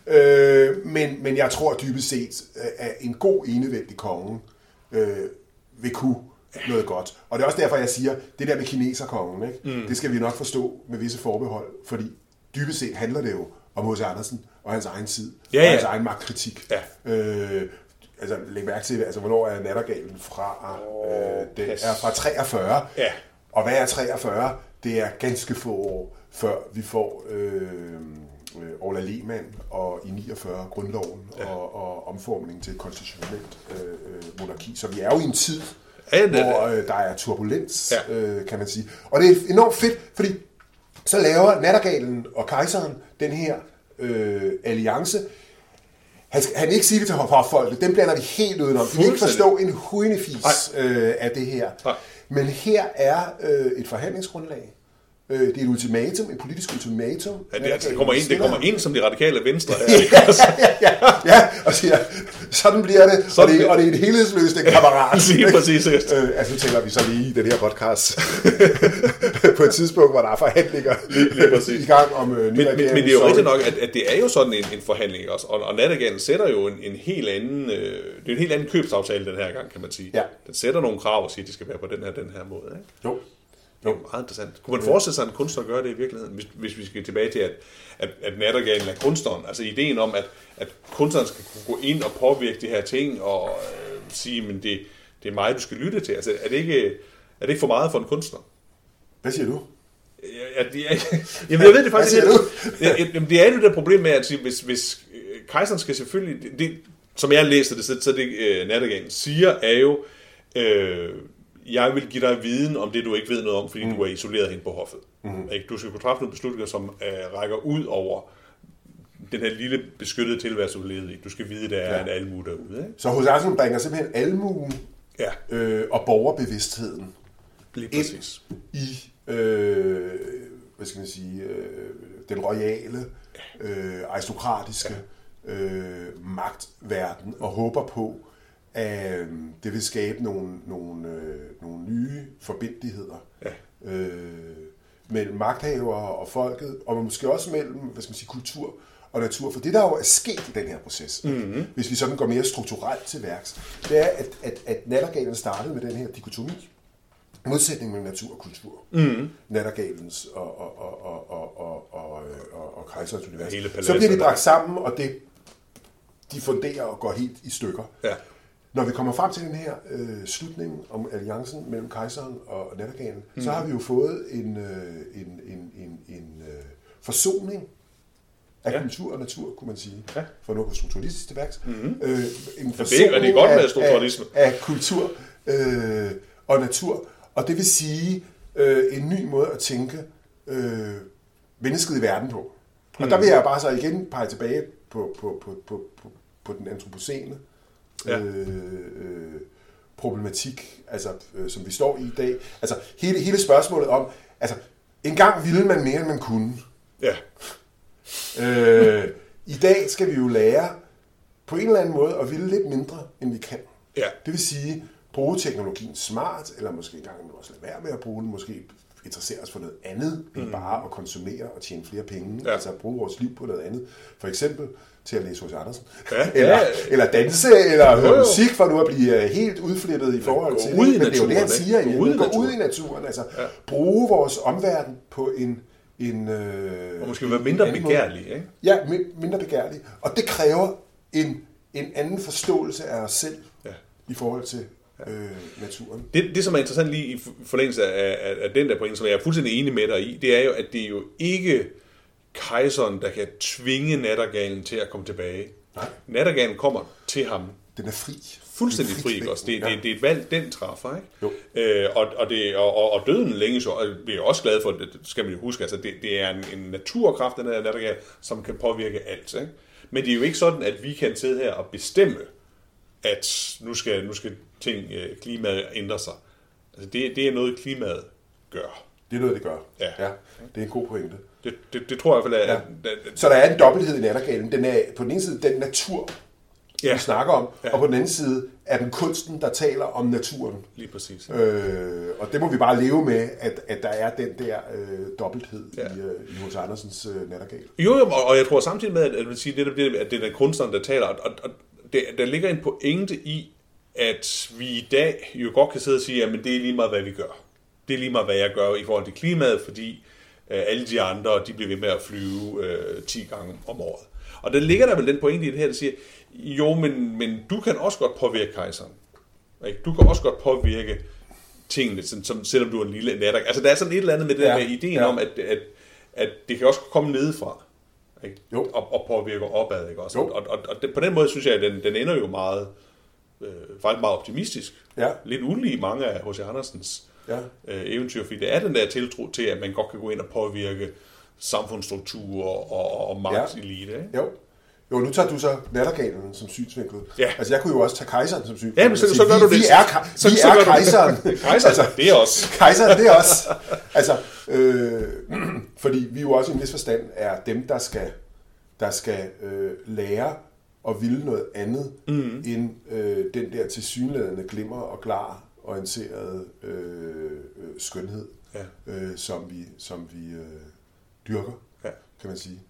[SPEAKER 1] øh, men, men jeg tror dybest set, øh, at en god enevældig konge øh, vil kunne noget godt. Og det er også derfor, jeg siger, det der med kineserkongen, ikke? Mm. det skal vi nok forstå med visse forbehold, fordi dybest set handler det jo om H.C. Andersen og hans egen tid, ja, ja. og hans egen magtkritik. Ja. Øh, altså, læg mærke til, altså, hvornår er nattergalen fra? Oh, øh, det er fra 43. Ja. Og hvad er 43? Det er ganske få år, før vi får øh, øh Orla Lehmann og i 49 grundloven ja. og, og omformning til et konstitutionelt øh, øh, monarki. Så vi er jo i en tid, ja, hvor øh, der er turbulens, ja. øh, kan man sige. Og det er enormt fedt, fordi så laver Nattergalen og kejseren den her øh, alliance. Han, skal, han ikke sige det til folket, dem blander vi helt udenom. De kan ikke forstå en hundefis øh, af det her. Nej. Men her er øh, et forhandlingsgrundlag, Øh, det er et ultimatum, et politisk ultimatum.
[SPEAKER 2] Ja, det, altså, det, kommer ind, det kommer ind som de radikale venstre her.
[SPEAKER 1] ja, ja, ja, ja, og siger, sådan bliver det, sådan og, det og det er et helhedsløsning, kammerat.
[SPEAKER 2] lige præcis. Øh,
[SPEAKER 1] altså, tænker vi så lige i den her podcast på et tidspunkt, hvor der er forhandlinger lige, lige præcis. i gang om øh,
[SPEAKER 2] men, men, men det er jo rigtigt nok, at, at det er jo sådan en, en forhandling også, og, og Nattergalen sætter jo en, en helt anden, øh, det er en helt anden købsaftale den her gang, kan man sige. Ja. Den sætter nogle krav og siger, at de skal være på den her, den her måde. Ikke? Jo. Det meget interessant. Kunne man forestille sig, at en kunstner gør det i virkeligheden, hvis, hvis vi skal tilbage til, at, at, at nattergalen er kunstneren? Altså ideen om, at, at kunstneren skal kunne gå ind og påvirke de her ting, og øh, sige, men det, det er mig, du skal lytte til. Altså, er det ikke, er det ikke for meget for en kunstner?
[SPEAKER 1] Hvad siger du?
[SPEAKER 2] Ja, det er, jamen, jeg ved det faktisk ikke. Jamen, det er jo det problem med, at sige, hvis, hvis øh, kejseren skal selvfølgelig... Det, som jeg læste det, så, så det uh, nattergalen siger, er jo... Øh, jeg vil give dig viden om det, du ikke ved noget om, fordi mm. du er isoleret hen på hoffet. Mm. Ikke? Du skal kunne træffe nogle beslutninger, som uh, rækker ud over den her lille beskyttede tilværelse, du levede i. Du skal vide, at der er ja. en almue derude. Ikke?
[SPEAKER 1] Så hos Arsenal bringer simpelthen almuen ja. øh, og borgerbevidstheden
[SPEAKER 2] Lige præcis.
[SPEAKER 1] i øh, hvad skal man sige, øh, den royale, øh, aristokratiske ja. øh, magtverden og håber på, Øh, det vil skabe nogle, nogle, øh, nogle nye forbindeligheder ja. øh, mellem magthavere og folket, og måske også mellem hvad skal man sige, kultur og natur. For det, der jo er sket i den her proces, mm-hmm. hvis vi sådan går mere strukturelt til værks, det er, at, at, at Nattergalen startede med den her dikotomi. Modsætning mellem natur og kultur. Mm-hmm. Nattergalens og, og, og, og, og, og, og, og, og kejserens univers. Så bliver de bragt sammen, og det, de funderer og går helt i stykker. Ja. Når vi kommer frem til den her øh, slutning om alliancen mellem kejseren og nattergalen, mm. så har vi jo fået en, øh, en, en, en, en øh, forsoning af ja. kultur og natur, kunne man sige, ja. for nu strukturalistisk til værks. Mm-hmm. Øh,
[SPEAKER 2] en forsoning det er godt med strukturalisme.
[SPEAKER 1] Af, af kultur øh, og natur, og det vil sige øh, en ny måde at tænke øh, mennesket i verden på. Og mm. der vil jeg bare så igen pege tilbage på, på, på, på, på, på den antropocene ja. øh, øh, problematik, altså, øh, som vi står i i dag. Altså, hele, hele spørgsmålet om, altså, en gang ville man mere, end man kunne. Ja. øh, I dag skal vi jo lære på en eller anden måde at ville lidt mindre, end vi kan. Ja. Det vil sige, bruge teknologien smart, eller måske engang også lade være med at bruge den, måske interessere os for noget andet, end mm. bare at konsumere og tjene flere penge. Ja. Altså bruge vores liv på noget andet. For eksempel til at læse hos Andersen.
[SPEAKER 2] Ja,
[SPEAKER 1] eller,
[SPEAKER 2] ja.
[SPEAKER 1] eller danse, eller
[SPEAKER 2] Jo,
[SPEAKER 1] høre
[SPEAKER 2] jo.
[SPEAKER 1] musik, for nu at blive øh, helt udflippet i forhold
[SPEAKER 2] gå
[SPEAKER 1] til
[SPEAKER 2] ud i
[SPEAKER 1] det. Men det er jo det, han
[SPEAKER 2] naturen,
[SPEAKER 1] siger. Gå
[SPEAKER 2] ud i
[SPEAKER 1] gå
[SPEAKER 2] naturen.
[SPEAKER 1] ud i naturen. Altså, ja. bruge vores omverden på en... en øh,
[SPEAKER 2] Og måske være mindre begærlig, ikke?
[SPEAKER 1] Ja, mi- mindre begærlig. Og det kræver en, en anden forståelse af os selv
[SPEAKER 2] Ja.
[SPEAKER 1] i forhold til øh, naturen.
[SPEAKER 2] Det, det, som er interessant lige i forlængelse af, af, af den der pointe, som jeg er fuldstændig enig med dig i, det er jo, at det jo ikke kejseren, der kan tvinge nattergalen til at komme tilbage.
[SPEAKER 1] Nej.
[SPEAKER 2] Nattergalen kommer til ham
[SPEAKER 1] Den er fri.
[SPEAKER 2] fuldstændig fri, ikke også? Det,
[SPEAKER 1] ja.
[SPEAKER 2] det, det er et valg, den træffer, ikke?
[SPEAKER 1] Jo.
[SPEAKER 2] Øh, og, og, det, og, og, døden længe så, og vi er også glade for, det skal man jo huske, altså det, det er en, en naturkraft, den her nattergal, som kan påvirke alt, ikke? Men det er jo ikke sådan, at vi kan sidde her og bestemme, at nu skal, nu skal ting, øh, klimaet ændre sig. Altså det, det er noget, klimaet gør.
[SPEAKER 1] Det er noget, det gør.
[SPEAKER 2] Ja.
[SPEAKER 1] ja det er en god pointe.
[SPEAKER 2] Det, det, det tror jeg i hvert fald er...
[SPEAKER 1] Ja.
[SPEAKER 2] at- at-
[SPEAKER 1] Så der er en dobbelthed i nattergalen. Den er på den ene side den natur,
[SPEAKER 2] Ja.
[SPEAKER 1] vi snakker om,
[SPEAKER 2] Ja.
[SPEAKER 1] og på den anden side er den kunsten, der taler om naturen.
[SPEAKER 2] Lige præcis.
[SPEAKER 1] Øh, og det må vi bare leve med, at, at der er den der øh, dobbelthed
[SPEAKER 2] Ja.
[SPEAKER 1] ja. i, øh, i H.C. Andersens øh, nattergal.
[SPEAKER 2] Jo, jo, og jeg tror samtidig med, at, at, man siger, det, det, at det er kunstneren, der taler, og, og det, der ligger en pointe i, at vi i dag jo godt kan sidde og sige, at det er lige meget, hvad vi gør. Det er lige meget, hvad jeg gør i forhold til klimaet, fordi alle de andre, de bliver ved med at flyve øh, 10 gange om året. Og der ligger der vel den pointe i det her, der siger, jo, men, men du kan også godt påvirke kejseren. Ikke? Du kan også godt påvirke tingene, som, som, selvom du er en lille natter. Altså, der er sådan et eller andet med det ja,
[SPEAKER 1] Ja,
[SPEAKER 2] der med ideen
[SPEAKER 1] ja.
[SPEAKER 2] om, at, at, at det kan også komme nedefra. Ikke?
[SPEAKER 1] Jo.
[SPEAKER 2] Og, og påvirke opad. Ikke? Også?
[SPEAKER 1] Jo.
[SPEAKER 2] Og, og, og det, på den måde synes jeg, at den, den ender jo meget, øh, faktisk meget optimistisk.
[SPEAKER 1] Ja.
[SPEAKER 2] Lidt ulig mange af H.C. Andersens
[SPEAKER 1] Ja.
[SPEAKER 2] øh, eventyr, fordi det er den der tiltro til, at man godt kan gå ind og påvirke samfundsstrukturer og, og, og magtelite. Ikke?
[SPEAKER 1] Jo. Jo, nu tager du så nattergalen som synsvinkel.
[SPEAKER 2] Ja.
[SPEAKER 1] Altså, jeg kunne jo også tage kejseren som synsvinkel.
[SPEAKER 2] Ja, men så- så gør
[SPEAKER 1] vi,
[SPEAKER 2] du det.
[SPEAKER 1] Vi er, ka-
[SPEAKER 2] Så-
[SPEAKER 1] vi
[SPEAKER 2] så
[SPEAKER 1] er
[SPEAKER 2] det.
[SPEAKER 1] kejseren.
[SPEAKER 2] Kejseren, det er os.
[SPEAKER 1] Kejseren, det er os. Altså, øh, fordi vi jo også i en vis forstand er dem, der skal, der skal øh, lære og ville noget andet, mm. end øh, den der tilsyneladende glimmer og klar orienterede øh, øh, skønhed,
[SPEAKER 2] Ja.
[SPEAKER 1] øh, som vi, som vi øh, dyrker,
[SPEAKER 2] Ja.
[SPEAKER 1] kan man sige.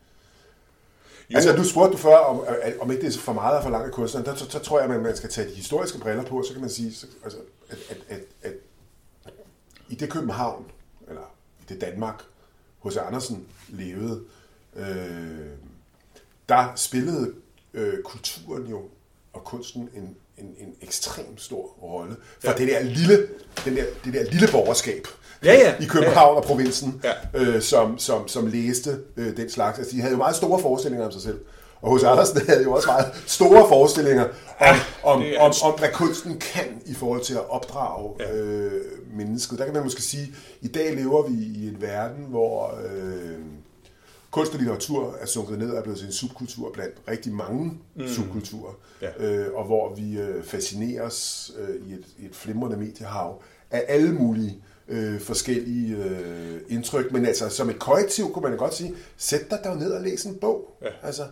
[SPEAKER 2] Jo.
[SPEAKER 1] Altså, du spurgte du før, om, øh, om ikke det er for meget at forlange af kunstneren. Der, så, så tror jeg, at man skal tage de historiske briller på, så kan man sige, så, altså, at, at, at, at i det København, eller i det Danmark, hos Andersen levede, øh, der spillede øh, kulturen jo og kunsten en, en, en ekstrem stor rolle for
[SPEAKER 2] Ja.
[SPEAKER 1] ja. det der lille, den der, det der lille borgerskab
[SPEAKER 2] Ja, ja.
[SPEAKER 1] i København ja. og provinsen,
[SPEAKER 2] Ja.
[SPEAKER 1] øh, som, som, som læste øh, den slags. Altså, de havde jo meget store forestillinger om sig selv. Og hos Andersen havde jo også meget store forestillinger om,
[SPEAKER 2] Ja,
[SPEAKER 1] om,
[SPEAKER 2] er
[SPEAKER 1] om,
[SPEAKER 2] hans-
[SPEAKER 1] om, hvad kunsten kan i forhold til at opdrage
[SPEAKER 2] Ja.
[SPEAKER 1] ja. øh, mennesket. Der kan man måske sige, i dag lever vi i en verden, hvor øh, kunst og litteratur er sunket ned og er blevet en subkultur blandt rigtig mange mm. subkulturer.
[SPEAKER 2] Ja.
[SPEAKER 1] Øh, og hvor vi øh, fascineres øh, i, et, i et flimrende mediehav af alle mulige øh, forskellige øh, indtryk. Men altså, som et korrektiv kunne man godt sige, sæt dig dog ned og læs en bog.
[SPEAKER 2] Ja.
[SPEAKER 1] Altså,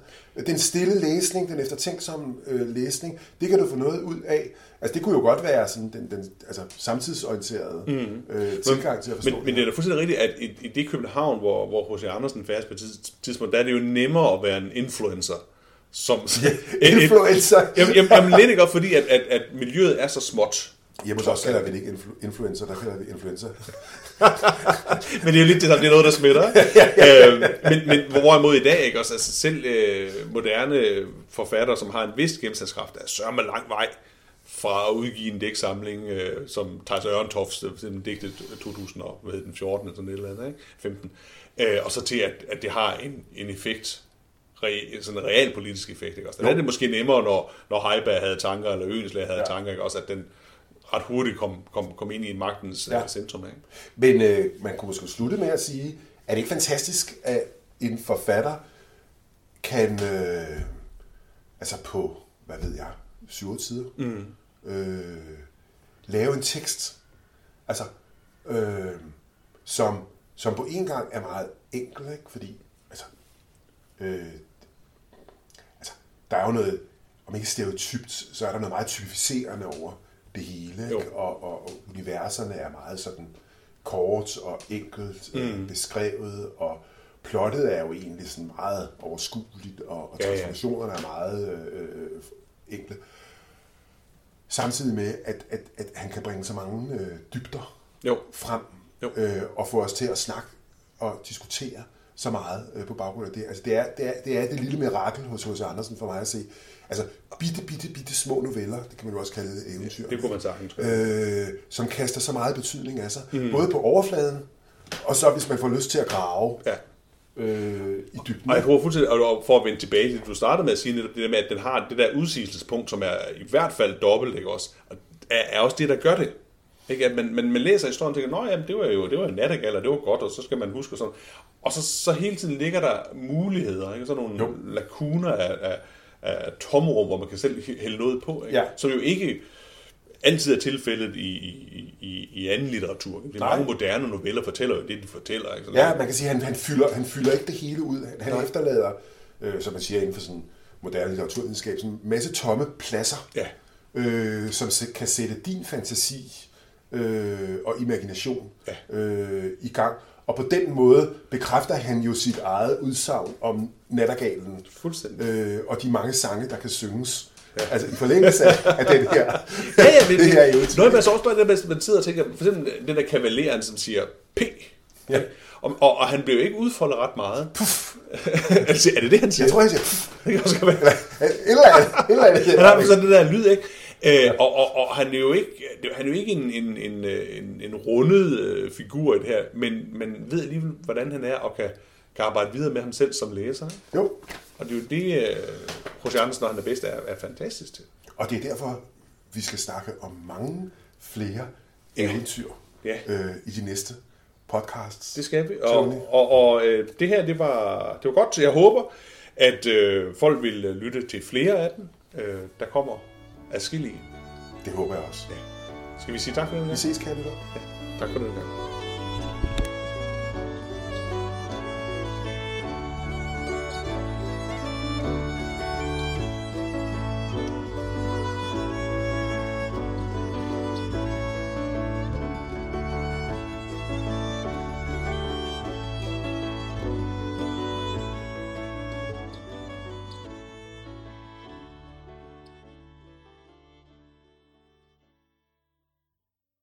[SPEAKER 1] den stille læsning, den eftertænksomme øh, læsning, det kan du få noget ud af. Altså, det kunne jo godt være sådan den, den altså, samtidsorienterede mm. øh, tilgang til at forstå
[SPEAKER 2] Men, men det er da fuldstændig rigtigt, at i, i det København, hvor, hvor H.C. Andersen færdes på et tids- tidspunkt, der er det jo nemmere at være en influencer. Som,
[SPEAKER 1] Influencer.
[SPEAKER 2] Jamen, jamen, jamen lidt ikke, fordi at, at, at miljøet er så småt.
[SPEAKER 1] Hjemme hos os kalder vi det ikke influ- influencer, der kalder vi influencer.
[SPEAKER 2] Men det er jo lidt det, der det er noget, der smitter. øh, men, men hvorimod i dag, ikke? Også, altså selv øh, moderne forfattere, som har en vis gennemslagskraft, er sørme lang vej fra at udgive en digtsamling, øh, som Thijs Ørentofts, øh, den digtet 2014 eller sådan et eller andet, ikke? 15, øh, og så til, at, at det har en, en effekt, re, sådan en realpolitisk effekt. Ikke? Også, der er det måske nemmere, når, når Heiberg havde tanker, eller Øenslag havde ja. tanker, ikke? Også at den ret hurtigt kom, kom, kom ind i magtens ja.
[SPEAKER 1] Ja.
[SPEAKER 2] centrum. Ikke?
[SPEAKER 1] Men øh, man kunne måske slutte med at sige, er det ikke fantastisk, at en forfatter kan, øh, altså på, hvad ved jeg, syv sider, mm. øh, lave en tekst, altså, øh, som, som på en gang er meget enkel, ikke? fordi altså, øh, altså, der er jo noget, om ikke stereotypt, så er der noget meget typificerende over det hele, ikke? Og, og, universerne er meget sådan kort og enkelt mm. øh, beskrevet, og plottet er jo egentlig sådan meget overskueligt, og, og
[SPEAKER 2] Ja, ja.
[SPEAKER 1] transformationerne er meget øh, enkle. Samtidig med, at, at, at han kan bringe så mange øh, dybder
[SPEAKER 2] Jo.
[SPEAKER 1] frem,
[SPEAKER 2] Jo.
[SPEAKER 1] øh, og få os til at snakke og diskutere så meget øh, på baggrund af det. Altså, det, er, det, er, det er det lille mirakel hos H.C. Andersen for mig at se. Altså, bitte, bitte, bitte små noveller, det kan man jo også kalde eventyr,
[SPEAKER 2] Det kunne man sagtens
[SPEAKER 1] øh, som kaster så meget betydning af sig. Mm. Både på overfladen, og så hvis man får lyst til at grave
[SPEAKER 2] Ja.
[SPEAKER 1] øh, i dybden.
[SPEAKER 2] Og jeg tror fuldstændig, og for at vende tilbage til det, du startede med at sige, netop det der med, at den har det der udsigelsespunkt, som er i hvert fald dobbelt, ikke også? Og er, er også det, der gør det. Ikke? At man, man, man læser historien og tænker, nå jamen, det var jo det var en nattergal, og det var godt, og så skal man huske og sådan. Og så, så hele tiden ligger der muligheder, ikke? sådan nogle
[SPEAKER 1] jo.
[SPEAKER 2] lakuner af, af, af tomrum, hvor man kan selv hælde noget på, ikke?
[SPEAKER 1] Ja.
[SPEAKER 2] som jo ikke altid er tilfældet i, i, i, i anden litteratur. ikke?
[SPEAKER 1] Nej.
[SPEAKER 2] Mange moderne noveller fortæller jo det, de fortæller. Ikke? Sådan
[SPEAKER 1] Ja, man kan sige, at han, han, fylder, han fylder ikke det hele ud. Han, han efterlader, øh, som man siger inden for sådan moderne litteraturvidenskab, sådan en masse tomme pladser,
[SPEAKER 2] Ja.
[SPEAKER 1] øh, som kan sætte din fantasi øh, og imagination
[SPEAKER 2] Ja.
[SPEAKER 1] øh, i gang. Og på den måde bekræfter han jo sit eget udsagn om nattergalen
[SPEAKER 2] Fuldstændig.
[SPEAKER 1] øh, og de mange sange, der kan synges. Ja. Altså i forlængelse af, af den her,
[SPEAKER 2] Ja, ja, men
[SPEAKER 1] det her eventyr.
[SPEAKER 2] Noget, man så også bare det, der, man sidder og tænker, for eksempel den der kavaleren, som siger P.
[SPEAKER 1] Ja.
[SPEAKER 2] Og, og, og han blev ikke udfoldet ret meget. Puff. altså, er det det, han siger?
[SPEAKER 1] Jeg tror, jeg siger, pff,
[SPEAKER 2] det kan også være.
[SPEAKER 1] eller andet, et eller andet.
[SPEAKER 2] Han har sådan det der lyd, ikke? Øh, og, og, og, han er jo ikke, han er jo ikke en, en, en, en, en rundet øh, figur i det her, men man ved alligevel, hvordan han er, og kan, kan arbejde videre med ham selv som læser.
[SPEAKER 1] Jo,
[SPEAKER 2] Og det er jo det, øh, H.C. Andersen, når han er bedst, er, er fantastisk til.
[SPEAKER 1] Og det er derfor, vi skal snakke om mange flere eventyr
[SPEAKER 2] Ja.
[SPEAKER 1] øh, i de næste podcasts.
[SPEAKER 2] Det skal vi.
[SPEAKER 1] Tony.
[SPEAKER 2] Og, og, og øh, det her, det var, det var godt. Jeg håber, at øh, folk vil øh, lytte til flere af dem. Øh, der kommer adskillige.
[SPEAKER 1] Det håber jeg også.
[SPEAKER 2] Skal vi sige tak for den
[SPEAKER 1] Vi
[SPEAKER 2] gang?
[SPEAKER 1] ses, kære lytter.
[SPEAKER 2] Tak for den gang.